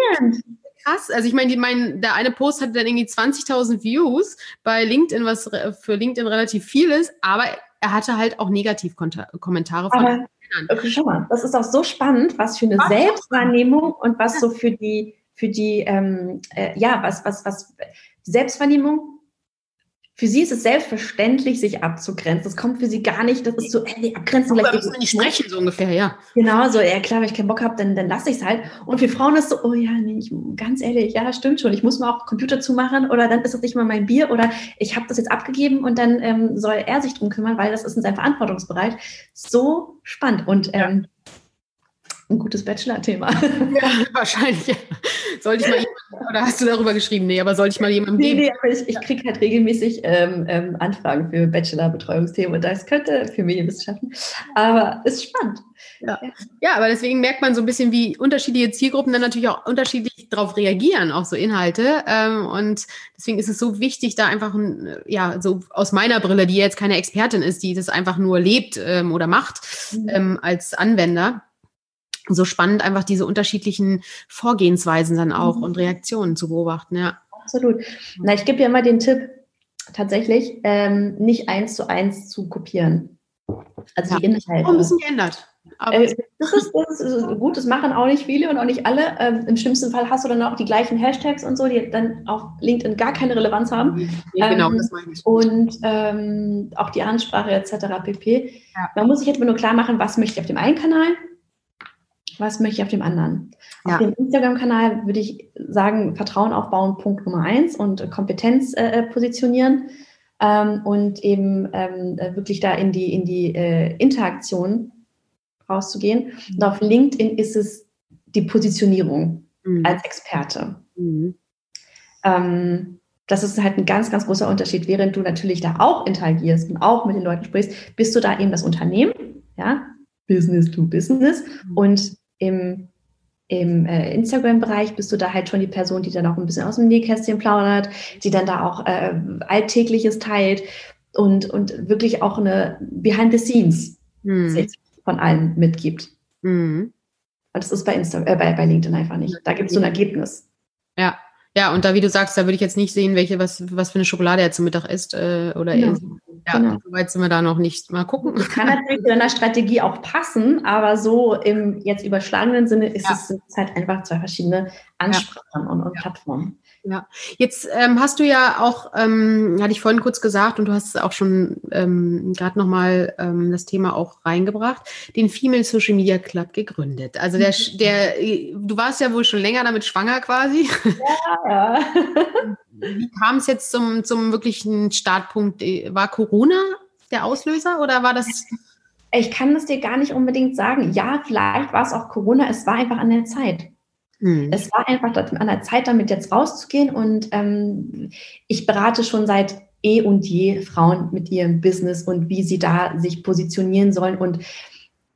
krass. Also ich meine, mein, der eine Post hatte dann irgendwie 20.000 Views bei LinkedIn, was für LinkedIn relativ viel ist, aber er hatte halt auch Negativkommentare von aber Okay, schau mal, das ist auch so spannend, was für eine was Selbstwahrnehmung und was so für die, für die, ähm, äh, ja, was, was, was, Selbstwahrnehmung für sie ist es selbstverständlich, sich abzugrenzen. Das kommt für sie gar nicht, das ist so, äh, abgrenzen gleich. Wir müssen nicht sprechen, so ungefähr, ja. Genau, so, ja klar, wenn ich keinen Bock habe, dann, dann lasse ich es halt. Und für Frauen ist so, oh ja, nee, ich, ganz ehrlich, ja, stimmt schon, ich muss mal auch Computer zumachen oder dann ist das nicht mal mein Bier oder ich habe das jetzt abgegeben und dann ähm, soll er sich drum kümmern, weil das ist in seinem Verantwortungsbereich. So spannend. Und ähm, Ein gutes Bachelor-Thema. Ja, (laughs) wahrscheinlich. Sollte ich mal jemanden, oder hast du darüber geschrieben? Nee, aber sollte ich mal jemandem geben? Nee, aber ich, ich kriege halt regelmäßig ähm, ähm, Anfragen für Bachelor-Betreuungsthemen und das könnte für Medienwissenschaften. Aber ist spannend. Ja. ja, aber deswegen merkt man so ein bisschen, wie unterschiedliche Zielgruppen dann natürlich auch unterschiedlich darauf reagieren, auf so Inhalte. Ähm, und deswegen ist es so wichtig, da einfach, ein, ja, so aus meiner Brille, die jetzt keine Expertin ist, die das einfach nur lebt ähm, oder macht mhm. ähm, als Anwender, so spannend einfach diese unterschiedlichen Vorgehensweisen dann auch mhm. und Reaktionen zu beobachten, ja. Absolut. Na, ich gebe ja immer den Tipp, tatsächlich ähm, nicht eins zu eins zu kopieren. Also ja, die Inhalte. Auch ein bisschen geändert. Äh, das, ist, das, ist, gut, das machen auch nicht viele und auch nicht alle. Ähm, Im schlimmsten Fall hast du dann auch die gleichen Hashtags und so, die dann auf LinkedIn gar keine Relevanz haben. Ja, genau, ähm, das meine ich. Und ähm, auch die Ansprache etc. pp. Ja. Man muss sich jetzt nur klar machen, was möchte ich auf dem einen Kanal, was möchte ich auf dem anderen. Ja. Auf dem Instagram-Kanal würde ich sagen, Vertrauen aufbauen, Punkt Nummer eins und Kompetenz äh, äh positionieren. Ähm, und eben ähm, äh, wirklich da in die, in die äh, Interaktion rauszugehen. Mhm. Und auf LinkedIn ist es die Positionierung mhm. als Experte. Mhm. Ähm, das ist halt ein ganz, ganz großer Unterschied. Während du natürlich da auch interagierst und auch mit den Leuten sprichst, bist du da eben das Unternehmen, ja, Business to Business. Mhm. Und im, im äh, Instagram-Bereich bist du da halt schon die Person, die dann auch ein bisschen aus dem Nähkästchen plaudert, die dann da auch äh, Alltägliches teilt und, und wirklich auch eine Behind the Scenes mhm von allen mitgibt. Mhm. Und das ist bei, Insta äh, bei, bei LinkedIn einfach nicht. Da gibt es so ein Ergebnis. Ja. Ja, und da, wie du sagst, da würde ich jetzt nicht sehen, welche, was, was für eine Schokolade er zum Mittag isst äh, oder genau. Ja, genau. soweit sind wir da noch nicht. Mal gucken. Das kann natürlich zu deiner Strategie auch passen, aber so im jetzt überschlagenen Sinne ist ja. es halt einfach zwei verschiedene Ansprachen ja. und, und Plattformen. Ja, jetzt ähm, hast du ja auch, ähm, hatte ich vorhin kurz gesagt, und du hast auch schon ähm, gerade nochmal ähm, das Thema auch reingebracht, den Female Social Media Club gegründet. Also der, der, du warst ja wohl schon länger damit schwanger quasi. Ja. Wie kam es jetzt zum, zum wirklichen Startpunkt? War Corona der Auslöser oder war das? Ich kann das dir gar nicht unbedingt sagen. Ja, vielleicht war es auch Corona. Es war einfach an der Zeit. Mhm. Es war einfach an der Zeit, damit jetzt rauszugehen. Und ähm, ich berate schon seit eh und je Frauen mit ihrem Business und wie sie da sich positionieren sollen. Und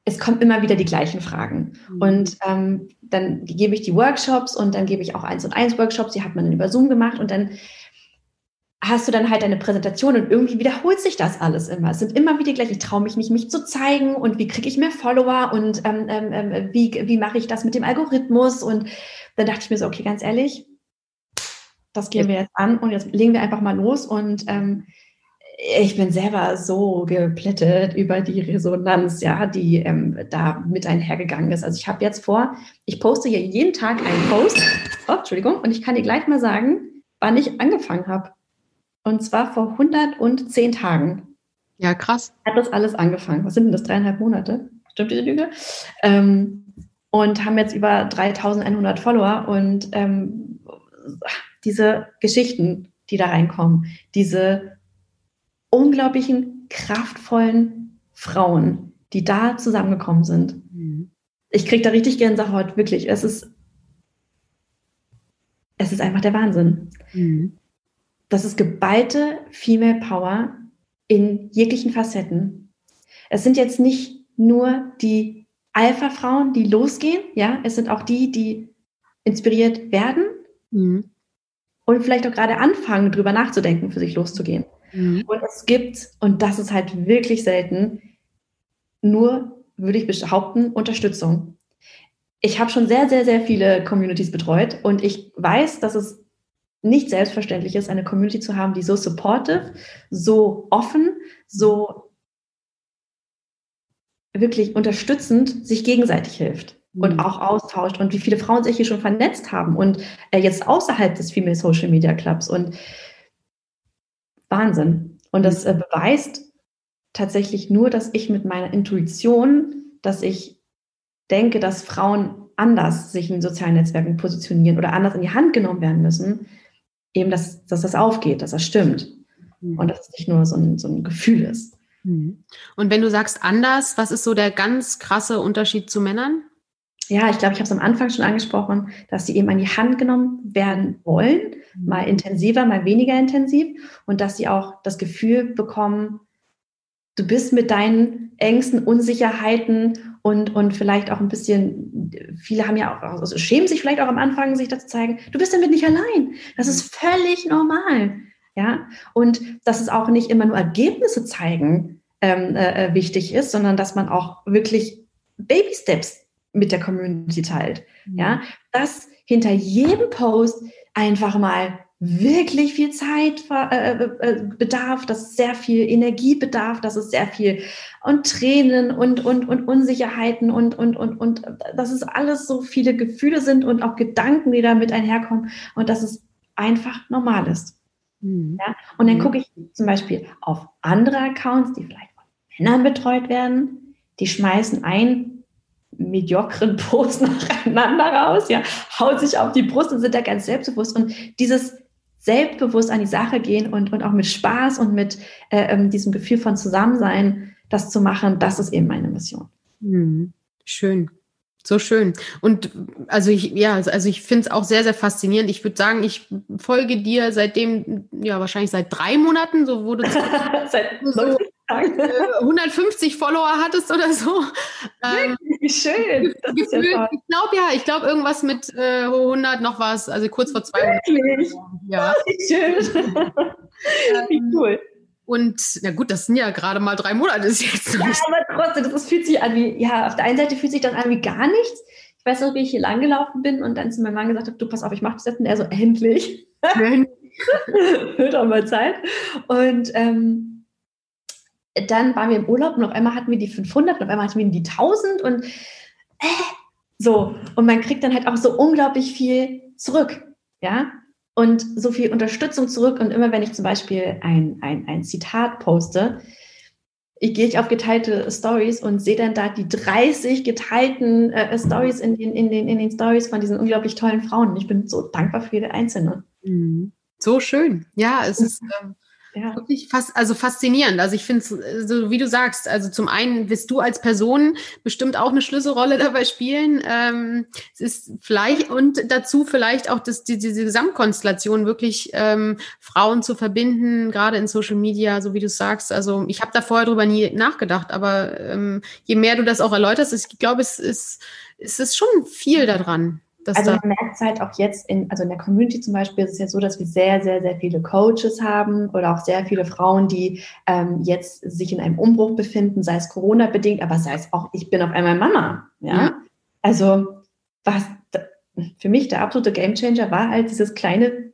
es kommen immer wieder die gleichen Fragen. Mhm. Und ähm, dann gebe ich die Workshops und dann gebe ich auch eins und eins Workshops, die hat man dann über Zoom gemacht und dann hast du dann halt eine Präsentation und irgendwie wiederholt sich das alles immer. Es sind immer wieder gleich, ich traue mich nicht, mich zu zeigen und wie kriege ich mehr Follower und ähm, ähm, ähm, wie, wie mache ich das mit dem Algorithmus? Und dann dachte ich mir so, okay, ganz ehrlich, das gehen wir jetzt an und jetzt legen wir einfach mal los und ähm, ich bin selber so geplättet über die Resonanz, ja, die ähm, da mit einhergegangen ist. Also ich habe jetzt vor, ich poste hier jeden Tag einen Post, oh, Entschuldigung, und ich kann dir gleich mal sagen, wann ich angefangen habe. Und zwar vor 110 Tagen. Ja, krass. Hat das alles angefangen. Was sind denn das? Dreieinhalb Monate? Stimmt diese Lüge? Ähm, und haben jetzt über 3100 Follower und ähm, diese Geschichten, die da reinkommen, diese unglaublichen, kraftvollen Frauen, die da zusammengekommen sind. Mhm. Ich kriege da richtig Gänsehaut, wirklich. Es ist, es ist einfach der Wahnsinn. Mhm. Das ist geballte Female Power in jeglichen Facetten. Es sind jetzt nicht nur die Alpha-Frauen, die losgehen, ja, es sind auch die, die inspiriert werden mhm. und vielleicht auch gerade anfangen, drüber nachzudenken, für sich loszugehen. Mhm. Und es gibt, und das ist halt wirklich selten, nur, würde ich behaupten, Unterstützung. Ich habe schon sehr, sehr, sehr viele Communities betreut und ich weiß, dass es nicht selbstverständlich ist, eine Community zu haben, die so supportive, so offen, so wirklich unterstützend sich gegenseitig hilft und mhm. auch austauscht und wie viele Frauen sich hier schon vernetzt haben und äh, jetzt außerhalb des Female Social Media Clubs und Wahnsinn. Und das äh, beweist tatsächlich nur, dass ich mit meiner Intuition, dass ich denke, dass Frauen anders sich in sozialen Netzwerken positionieren oder anders in die Hand genommen werden müssen, eben, dass, dass das aufgeht, dass das stimmt. Mhm. Und dass es nicht nur so ein, so ein Gefühl ist. Mhm. Und wenn du sagst anders, was ist so der ganz krasse Unterschied zu Männern? ja, ich glaube, ich habe es am Anfang schon angesprochen, dass sie eben an die Hand genommen werden wollen, mhm. mal intensiver, mal weniger intensiv und dass sie auch das Gefühl bekommen, du bist mit deinen Ängsten, Unsicherheiten und, und vielleicht auch ein bisschen, viele haben ja auch, also schämen sich vielleicht auch am Anfang, sich das zu zeigen, du bist damit nicht allein. Das ist völlig normal. Ja, und dass es auch nicht immer nur Ergebnisse zeigen ähm, äh, äh wichtig ist, sondern dass man auch wirklich Baby Steps mit der Community teilt. Mhm. Ja, dass hinter jedem Post einfach mal wirklich viel Zeit äh, äh, äh, bedarf, dass es sehr viel Energie bedarf, dass es sehr viel und Tränen und, und, und Unsicherheiten und, und, und, und dass es alles so viele Gefühle sind und auch Gedanken, die damit einherkommen und dass es einfach normal ist. Mhm. Ja? Und dann mhm. gucke ich zum Beispiel auf andere Accounts, die vielleicht von Männern betreut werden, die schmeißen ein mediokren (laughs) Post nacheinander raus, ja, haut sich auf die Brust und sind da ganz selbstbewusst. Und dieses selbstbewusst an die Sache gehen und, und auch mit Spaß und mit äh, ähm, diesem Gefühl von Zusammensein das zu machen, das ist eben meine Mission. Hm. Schön. So schön. Und also ich, ja, also ich finde es auch sehr, sehr faszinierend. Ich würde sagen, ich folge dir seitdem, ja, wahrscheinlich seit drei Monaten, so wurde (laughs) seit so, 150 äh, Follower hattest oder so. Ähm, Wie schön. Das gefühlt, ja ich glaube ja, ich glaube irgendwas mit äh, 100 noch was, also kurz vor 200. Wirklich? Ja. Wie schön. (laughs) Wie ähm, cool. Und na gut, das sind ja gerade mal drei Monate ist jetzt. Ja, aber trotzdem, das fühlt sich an wie, ja, auf der einen Seite fühlt sich das an wie gar nichts. Ich weiß noch, wie ich hier langgelaufen bin und dann zu meinem Mann gesagt habe, du pass auf, ich mache das jetzt. Und er so, endlich. (laughs) Wird auch mal Zeit. Und ähm, dann waren wir im Urlaub und auf einmal hatten wir die 500 und auf einmal hatten wir die 1000 und äh, so. Und man kriegt dann halt auch so unglaublich viel zurück, ja, und so viel Unterstützung zurück. Und immer wenn ich zum Beispiel ein, ein, ein Zitat poste, ich gehe auf geteilte Stories und sehe dann da die 30 geteilten äh, Stories in den, in, den, in den Stories von diesen unglaublich tollen Frauen. Und ich bin so dankbar für jede einzelne. Mhm. So schön. Ja, es ist. Ähm ja. Wirklich fast, also faszinierend. Also ich finde es, so wie du sagst, also zum einen wirst du als Person bestimmt auch eine Schlüsselrolle (laughs) dabei spielen. Ähm, es ist vielleicht und dazu vielleicht auch das, die, diese Gesamtkonstellation wirklich ähm, Frauen zu verbinden, gerade in Social Media, so wie du sagst. Also ich habe da vorher drüber nie nachgedacht, aber ähm, je mehr du das auch erläuterst, ich glaube, es ist, es ist schon viel daran. Also man merkt es halt auch jetzt in, also in der Community zum Beispiel ist es ja so, dass wir sehr, sehr, sehr viele Coaches haben oder auch sehr viele Frauen, die ähm, jetzt sich in einem Umbruch befinden, sei es Corona-bedingt, aber sei es auch, ich bin auf einmal Mama. Ja. ja. Also was für mich der absolute Gamechanger war, als dieses kleine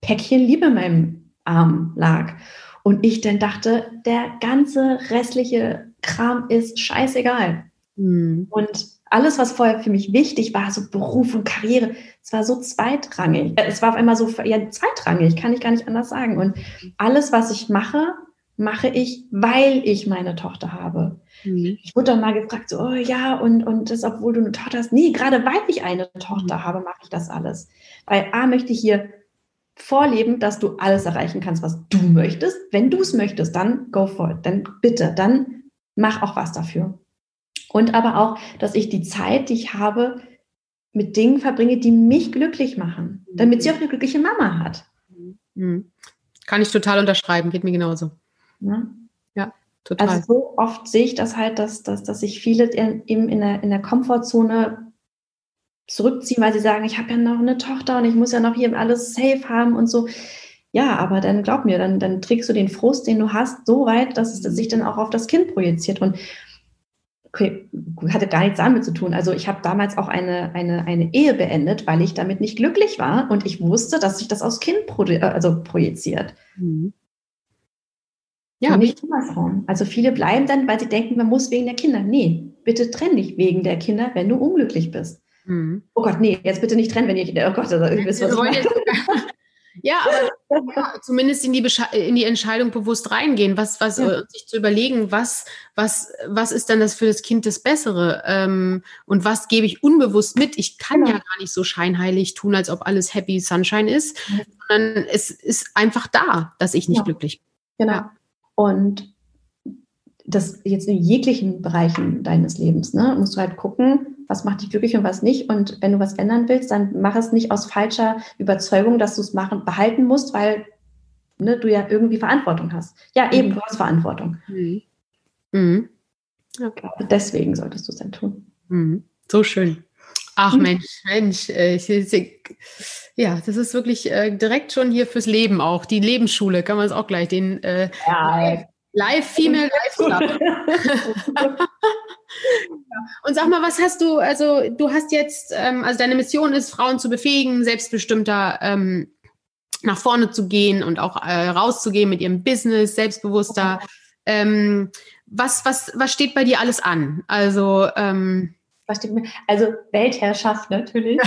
Päckchen Liebe in meinem Arm lag. Und ich dann dachte, der ganze restliche Kram ist scheißegal. Mhm. Und alles, was vorher für mich wichtig war, so Beruf und Karriere, es war so zweitrangig. Äh, es war auf einmal so ja, zweitrangig, kann ich gar nicht anders sagen. Und alles, was ich mache, mache ich, weil ich meine Tochter habe. Mhm. Ich wurde dann mal gefragt, so, oh ja, und, und das, obwohl du eine Tochter hast. Nee, gerade weil ich eine Tochter mhm. habe, mache ich das alles. Weil A, möchte ich hier vorleben, dass du alles erreichen kannst, was du möchtest. Wenn du es möchtest, dann go for it. Dann bitte, dann mach auch was dafür. Und aber auch, dass ich die Zeit, die ich habe, mit Dingen verbringe, die mich glücklich machen, damit sie auch eine glückliche Mama hat. Mhm. Kann ich total unterschreiben, geht mir genauso. Ja, ja total. Also so oft sehe ich das halt, dass, dass, dass sich viele eben in der, in der Komfortzone zurückziehen, weil sie sagen, ich habe ja noch eine Tochter und ich muss ja noch hier alles safe haben und so. Ja, aber dann glaub mir, dann, dann trägst du den Frust, den du hast, so weit, dass es sich dann auch auf das Kind projiziert. Und okay, hatte gar nichts damit zu tun. Also ich habe damals auch eine, eine, eine Ehe beendet, weil ich damit nicht glücklich war und ich wusste, dass sich das aufs Kind pro, also projiziert. Mhm. Ja, und nicht andersrum. Also viele bleiben dann, weil sie denken, man muss wegen der Kinder. Nee, bitte trenn dich wegen der Kinder, wenn du unglücklich bist. Mhm. Oh Gott, nee, jetzt bitte nicht trennen, wenn ich, oh Gott, also, ihr wisst, was ich meine. (laughs) Ja, aber ja, zumindest in die, in die Entscheidung bewusst reingehen, was, was, ja. Sich zu überlegen, was, was, was ist dann das für das Kind das Bessere? Ähm, und was gebe ich unbewusst mit? Ich kann genau. ja gar nicht so scheinheilig tun, als ob alles Happy Sunshine ist, ja. sondern es ist einfach da, dass ich nicht glücklich bin. Genau. Und das jetzt in jeglichen Bereichen deines Lebens, ne, musst du halt gucken, was macht dich glücklich und was nicht. Und wenn du was ändern willst, dann mach es nicht aus falscher Überzeugung, dass du es machen, behalten musst, weil ne, du ja irgendwie Verantwortung hast. Ja, eben, du hast Verantwortung. Mhm. Mhm. Okay. Deswegen solltest du es dann tun. Mhm. So schön. Ach mhm. Mensch, Mensch, äh, ich, ich, ja, das ist wirklich äh, direkt schon hier fürs Leben auch. Die Lebensschule kann man es auch gleich den äh, ja, Live Female Life (laughs) Und sag mal, was hast du, also du hast jetzt, ähm, also deine Mission ist, Frauen zu befähigen, selbstbestimmter ähm, nach vorne zu gehen und auch äh, rauszugehen mit ihrem Business, selbstbewusster. Ähm, was, was, was steht bei dir alles an? Also ähm, also Weltherrschaft natürlich.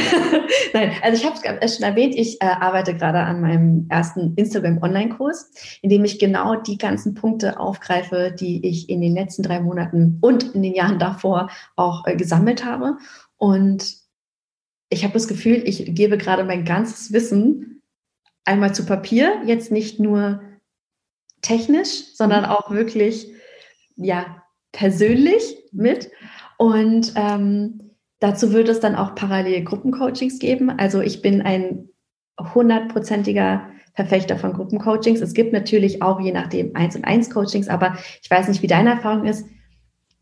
(laughs) Nein, also ich habe es schon erwähnt, ich äh, arbeite gerade an meinem ersten Instagram-Online-Kurs, in dem ich genau die ganzen Punkte aufgreife, die ich in den letzten drei Monaten und in den Jahren davor auch äh, gesammelt habe. Und ich habe das Gefühl, ich gebe gerade mein ganzes Wissen einmal zu Papier, jetzt nicht nur technisch, sondern auch wirklich, ja, persönlich mit. Und ähm, dazu wird es dann auch parallel Gruppencoachings geben. Also ich bin ein hundertprozentiger Verfechter von Gruppencoachings. Es gibt natürlich auch je nachdem eins und eins Coachings, aber ich weiß nicht, wie deine Erfahrung ist.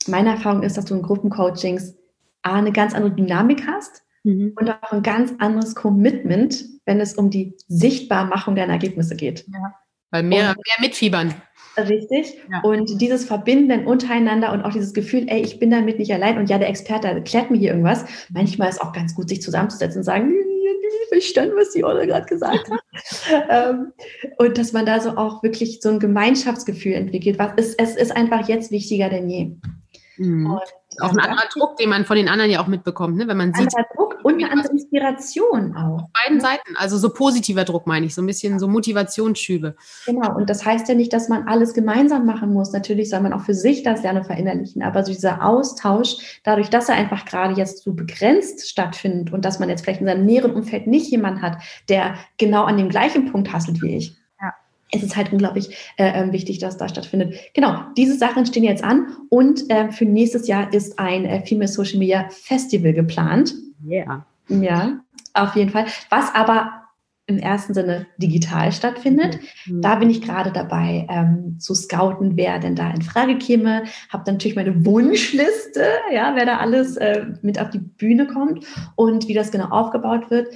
Meine Erfahrung ist, dass du in Gruppencoachings A, eine ganz andere Dynamik hast mhm. und auch ein ganz anderes Commitment, wenn es um die Sichtbarmachung deiner Ergebnisse geht. Ja. Weil mehr, und, mehr mitfiebern. Richtig. Ja. Und dieses Verbinden untereinander und auch dieses Gefühl, ey, ich bin damit nicht allein und ja, der Experte erklärt mir hier irgendwas. Manchmal ist auch ganz gut, sich zusammenzusetzen und sagen, ich verstanden, was die Olle gerade gesagt hat. (laughs) Ähm, und dass man da so auch wirklich so ein Gemeinschaftsgefühl entwickelt. Was ist, es ist einfach jetzt wichtiger denn je. Mhm. Auch ein anderer Druck, den man von den anderen ja auch mitbekommt, ne? wenn man sieht. Anderer Druck und eine andere Inspiration auch. Auf beiden ne? Seiten, also so positiver Druck meine ich, so ein bisschen so Motivationsschübe. Genau, und das heißt ja nicht, dass man alles gemeinsam machen muss. Natürlich soll man auch für sich das Lernen verinnerlichen, aber so dieser Austausch, dadurch, dass er einfach gerade jetzt so begrenzt stattfindet und dass man jetzt vielleicht in seinem näheren Umfeld nicht jemanden hat, der genau an dem gleichen Punkt hasselt wie ich es ist halt unglaublich äh, ähm, wichtig, dass da stattfindet. Genau, diese Sachen stehen jetzt an und äh, für nächstes Jahr ist ein äh, Female Social Media Festival geplant. Ja. Yeah. Ja, auf jeden Fall. Was aber im ersten Sinne digital stattfindet. Mhm. Da bin ich gerade dabei ähm, zu scouten, wer denn da in Frage käme. Habe natürlich meine Wunschliste, ja, wer da alles äh, mit auf die Bühne kommt und wie das genau aufgebaut wird.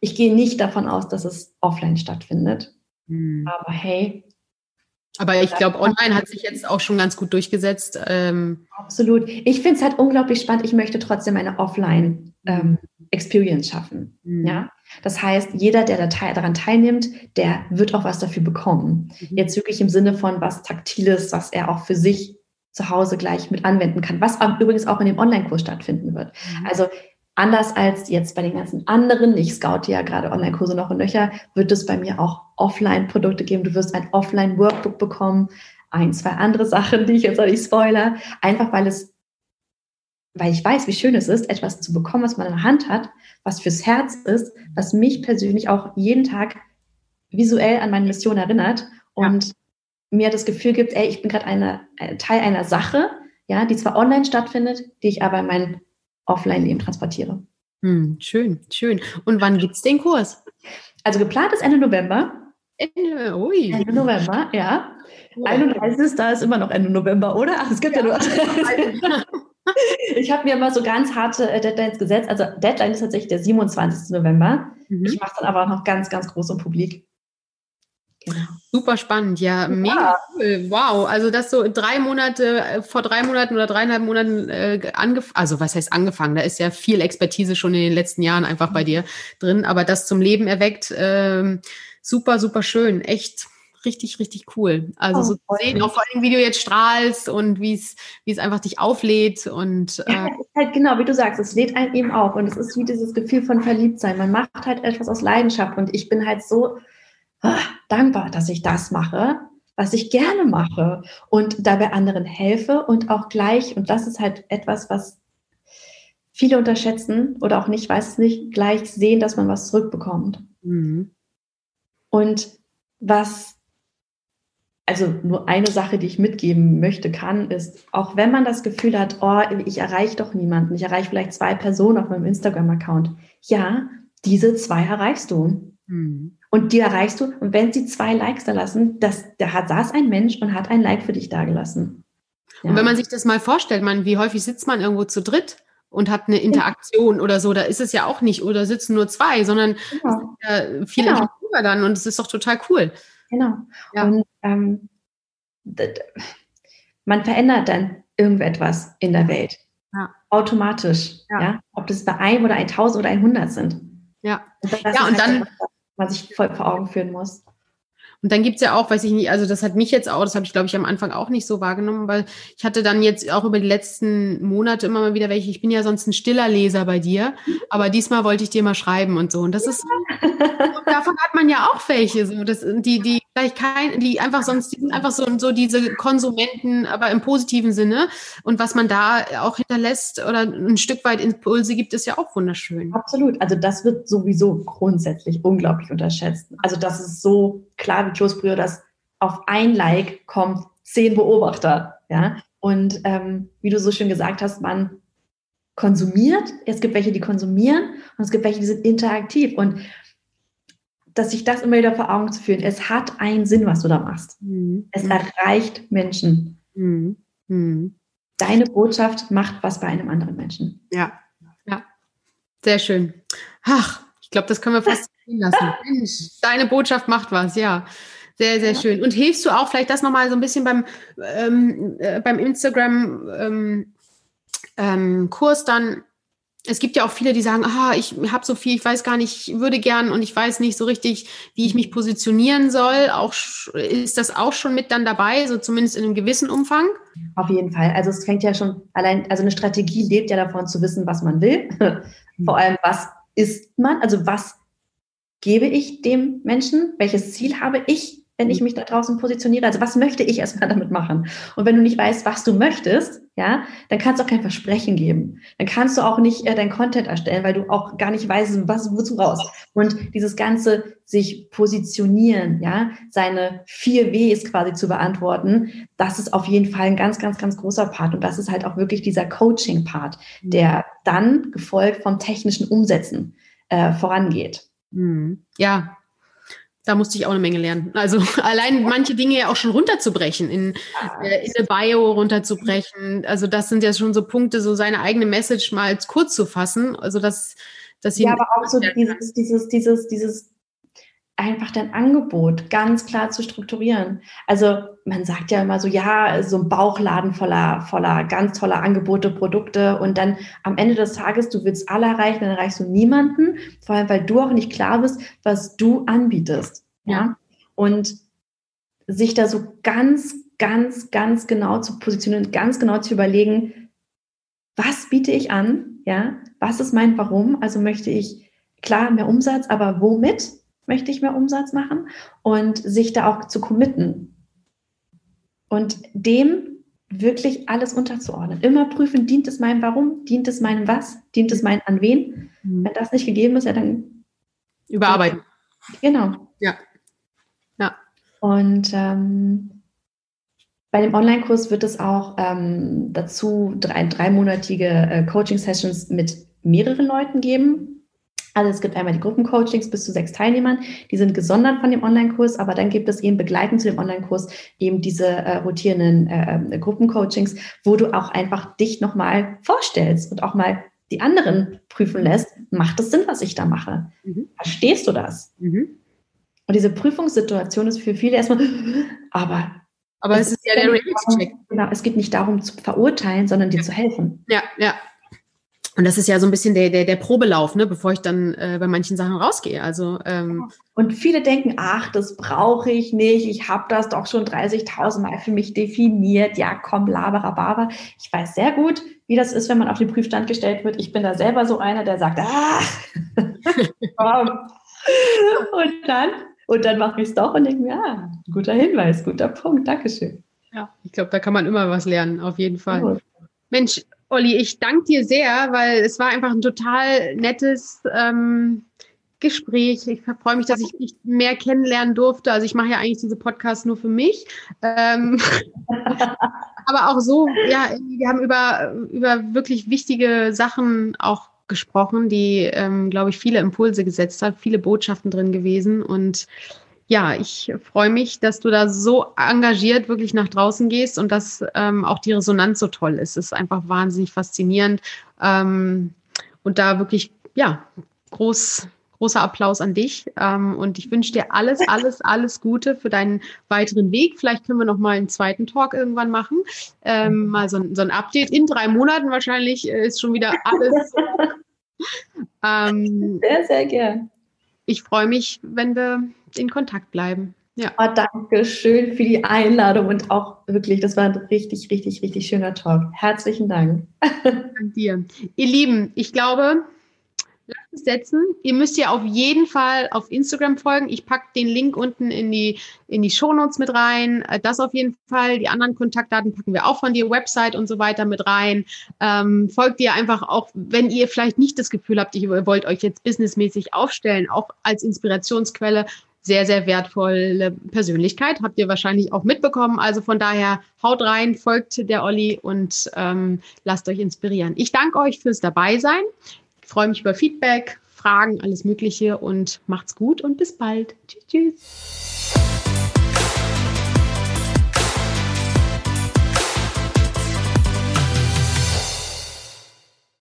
Ich gehe nicht davon aus, dass es offline stattfindet. Hm. Aber hey. Aber ich glaube, online hat sich jetzt auch schon ganz gut durchgesetzt. Ähm Absolut. Ich finde es halt unglaublich spannend. Ich möchte trotzdem eine Offline-Experience ähm, schaffen. Mhm. Ja? Das heißt, jeder, der daran teilnimmt, der wird auch was dafür bekommen. Mhm. Jetzt wirklich im Sinne von was Taktiles, was er auch für sich zu Hause gleich mit anwenden kann, was übrigens auch in dem Online-Kurs stattfinden wird. Mhm. Also Anders als jetzt bei den ganzen anderen, ich scoute ja gerade Online-Kurse noch und nöcher, wird es bei mir auch Offline-Produkte geben. Du wirst ein Offline-Workbook bekommen, ein, zwei andere Sachen, die ich jetzt noch nicht spoiler, einfach weil es, weil ich weiß, wie schön es ist, etwas zu bekommen, was man in der Hand hat, was fürs Herz ist, was mich persönlich auch jeden Tag visuell an meine Mission erinnert und ja. mir das Gefühl gibt, ey, ich bin gerade eine, ein Teil einer Sache, ja, die zwar online stattfindet, die ich aber in mein Offline-Leben transportiere. Hm, schön, schön. Und wann gibt es den Kurs? Also geplant ist Ende November. Ende, ui. Ende November, ja. Oh. 31. da ist immer noch Ende November, oder? Ach, es gibt ja, ja nur. (laughs) ich habe mir immer so ganz harte äh, Deadlines gesetzt. Also Deadline ist tatsächlich der 27. November. Mhm. Ich mache dann aber auch noch ganz, ganz groß und publik. Genau. Super spannend, ja, mega cool. Wow, also das so drei Monate, äh, vor drei Monaten oder dreieinhalb Monaten äh, angefangen, also was heißt angefangen? Da ist ja viel Expertise schon in den letzten Jahren einfach bei dir drin, aber das zum Leben erweckt, ähm, super, super schön, echt richtig, richtig cool. Also oh, so zu sehen, auch vor allem, wie du jetzt strahlst und wie es, wie es einfach dich auflädt und äh ja, halt genau, wie du sagst, es lädt einen eben auf und es ist wie dieses Gefühl von Verliebtsein. Man macht halt etwas aus Leidenschaft und ich bin halt so Ah, dankbar, dass ich das mache, was ich gerne mache und dabei anderen helfe und auch gleich, und das ist halt etwas, was viele unterschätzen oder auch nicht, weiß es nicht, gleich sehen, dass man was zurückbekommt. Mhm. Und was also nur eine Sache, die ich mitgeben möchte, kann, ist, auch wenn man das Gefühl hat, oh, ich erreiche doch niemanden, ich erreiche vielleicht zwei Personen auf meinem Instagram-Account. Ja, diese zwei erreichst du. Mhm. Und die erreichst du, und wenn sie zwei Likes da lassen, das, da hat, saß ein Mensch und hat ein Like für dich dagelassen. Ja. Und wenn man sich das mal vorstellt, man, wie häufig sitzt man irgendwo zu dritt und hat eine Interaktion oder so, da ist es ja auch nicht, oder sitzen nur zwei, sondern genau. ja viele genau. dann und es ist doch total cool. Genau. Ja. Und ähm, man verändert dann irgendetwas in der Welt. Ja. Automatisch. Ja. Ob das bei einem oder ein Tausend oder ein Hundert sind. Ja. Und ja, und halt dann. Was, man sich voll vor Augen führen muss. Und dann gibt es ja auch, weiß ich nicht, also das hat mich jetzt auch, das habe ich, glaube ich, am Anfang auch nicht so wahrgenommen, weil ich hatte dann jetzt auch über die letzten Monate immer mal wieder welche, ich bin ja sonst ein stiller Leser bei dir, aber diesmal wollte ich dir mal schreiben und so. Und das ist, davon (laughs) man ja auch welche, so, das, die, die vielleicht kein, die einfach sonst, die sind einfach so, so diese Konsumenten, aber im positiven Sinne. Und was man da auch hinterlässt oder ein Stück weit Impulse gibt, ist ja auch wunderschön. Absolut. Also das wird sowieso grundsätzlich unglaublich unterschätzt. Also das ist so klar wie Kloßbrühe, dass auf ein Like kommt zehn Beobachter. Ja. Und ähm, wie du so schön gesagt hast, man konsumiert. Es gibt welche, die konsumieren und es gibt welche, die sind interaktiv. Und dass sich das immer wieder vor Augen zu führen. Es hat einen Sinn, was du da machst. Mhm. Es erreicht Menschen. Mhm. Mhm. Deine Botschaft macht was bei einem anderen Menschen. Ja, ja. Sehr schön. Ach, ich glaube, das können wir fast (laughs) stehen lassen. Mensch, deine Botschaft macht was, ja. Sehr, sehr ja. schön. Und hilfst du auch vielleicht das nochmal so ein bisschen beim, ähm, äh, beim Instagram ähm, ähm, Kurs dann es gibt ja auch viele, die sagen, ah, ich habe so viel, ich weiß gar nicht, ich würde gern und ich weiß nicht so richtig, wie ich mich positionieren soll. Auch ist das auch schon mit dann dabei, so zumindest in einem gewissen Umfang? Auf jeden Fall. Also es fängt ja schon allein, also eine Strategie lebt ja davon zu wissen, was man will. (laughs) Vor allem, was ist man? Also was gebe ich dem Menschen? Welches Ziel habe ich? Wenn ich mich da draußen positioniere? Also was möchte ich erstmal damit machen? Und wenn du nicht weißt, was du möchtest, ja, dann kannst du auch kein Versprechen geben. Dann kannst du auch nicht äh, dein Content erstellen, weil du auch gar nicht weißt, was, wozu raus. Und dieses ganze sich positionieren, ja, seine vier Ws quasi zu beantworten, das ist auf jeden Fall ein ganz, ganz, ganz großer Part. Und das ist halt auch wirklich dieser Coaching-Part, mhm. der dann gefolgt vom technischen Umsetzen äh, vorangeht. Mhm. Ja, da musste ich auch eine Menge lernen. Also (laughs) allein manche Dinge ja auch schon runterzubrechen, in, äh, in eine Bio runterzubrechen. Also das sind ja schon so Punkte, so seine eigene Message mal kurz zu fassen. Also dass, dass sie ja, aber auch so dieses, dieses, dieses, dieses einfach dein Angebot ganz klar zu strukturieren. Also man sagt ja immer so, ja, so ein Bauchladen voller, voller ganz toller Angebote, Produkte und dann am Ende des Tages, du willst alle erreichen, dann erreichst du niemanden, vor allem weil du auch nicht klar bist, was du anbietest. Ja. Und sich da so ganz, ganz, ganz genau zu positionieren, ganz genau zu überlegen, was biete ich an? Ja, was ist mein Warum? Also möchte ich klar mehr Umsatz, aber womit? Möchte ich mehr Umsatz machen und sich da auch zu committen und dem wirklich alles unterzuordnen. Immer prüfen, dient es meinem Warum, dient es meinem Was, dient es meinem An wen. Mhm. Wenn das nicht gegeben ist, ja dann überarbeiten. Genau. Ja. Ja. Und ähm, bei dem Online-Kurs wird es auch ähm, dazu drei, dreimonatige äh, Coaching-Sessions mit mehreren Leuten geben. Also es gibt einmal die Gruppencoachings bis zu sechs Teilnehmern, die sind gesondert von dem Online-Kurs, aber dann gibt es eben begleitend zu dem Online-Kurs eben diese äh, rotierenden äh, äh, Gruppencoachings, wo du auch einfach dich nochmal vorstellst und auch mal die anderen prüfen lässt, macht es Sinn, was ich da mache? Mhm. Verstehst du das? Mhm. Und diese Prüfungssituation ist für viele erstmal, (laughs) aber aber es, es ist ja der Reality-Check. Genau, es geht nicht darum zu verurteilen, sondern dir ja. zu helfen. Ja, ja, und das ist ja so ein bisschen der, der, der Probelauf, ne, bevor ich dann äh, bei manchen Sachen rausgehe. Also ähm, und viele denken, ach, das brauche ich nicht. Ich habe das doch schon 30.000 Mal für mich definiert. Ja, komm, laberababa. Ich weiß sehr gut, wie das ist, wenn man auf den Prüfstand gestellt wird. Ich bin da selber so einer, der sagt, ah, (laughs) komm. und dann und dann mache ich es doch und denke mir, ja, guter Hinweis, guter Punkt, Dankeschön. Ja, ich glaube, da kann man immer was lernen, auf jeden Fall. Oh. Mensch, Olli, ich danke dir sehr, weil es war einfach ein total nettes ähm, Gespräch. Ich freue mich, dass ich dich mehr kennenlernen durfte. Also ich mache ja eigentlich diese Podcasts nur für mich. Ähm, (laughs) aber auch so, ja, wir haben über, über wirklich wichtige Sachen auch gesprochen, die, ähm, glaube ich, viele Impulse gesetzt hat, viele Botschaften drin gewesen. Und ja, ich freue mich, dass du da so engagiert wirklich nach draußen gehst und dass ähm, auch die Resonanz so toll ist. Es ist einfach wahnsinnig faszinierend. Ähm, und da wirklich, ja, groß, großer Applaus an dich. Ähm, und ich wünsche dir alles, alles, alles Gute für deinen weiteren Weg. Vielleicht können wir noch mal einen zweiten Talk irgendwann machen. Ähm, mal so, so ein Update. In drei Monaten wahrscheinlich äh, ist schon wieder alles. (laughs) ähm, sehr, sehr gern. Ich freue mich, wenn wir in Kontakt bleiben. Ja. Oh, danke schön für die Einladung und auch wirklich, das war ein richtig, richtig, richtig schöner Talk. Herzlichen Dank. (laughs) Dank dir. Ihr Lieben, ich glaube, lasst es setzen. Ihr müsst ja auf jeden Fall auf Instagram folgen. Ich packe den Link unten in die, in die Shownotes mit rein. Äh, das auf jeden Fall. Die anderen Kontaktdaten packen wir auch von dir, Website und so weiter mit rein. Ähm, folgt ihr einfach auch, wenn ihr vielleicht nicht das Gefühl habt, ihr wollt euch jetzt businessmäßig aufstellen, auch als Inspirationsquelle sehr, sehr wertvolle Persönlichkeit. Habt ihr wahrscheinlich auch mitbekommen. Also von daher haut rein, folgt der Olli und ähm, lasst euch inspirieren. Ich danke euch fürs Dabeisein. Ich freue mich über Feedback, Fragen, alles Mögliche und macht's gut und bis bald. Tschüss, tschüss.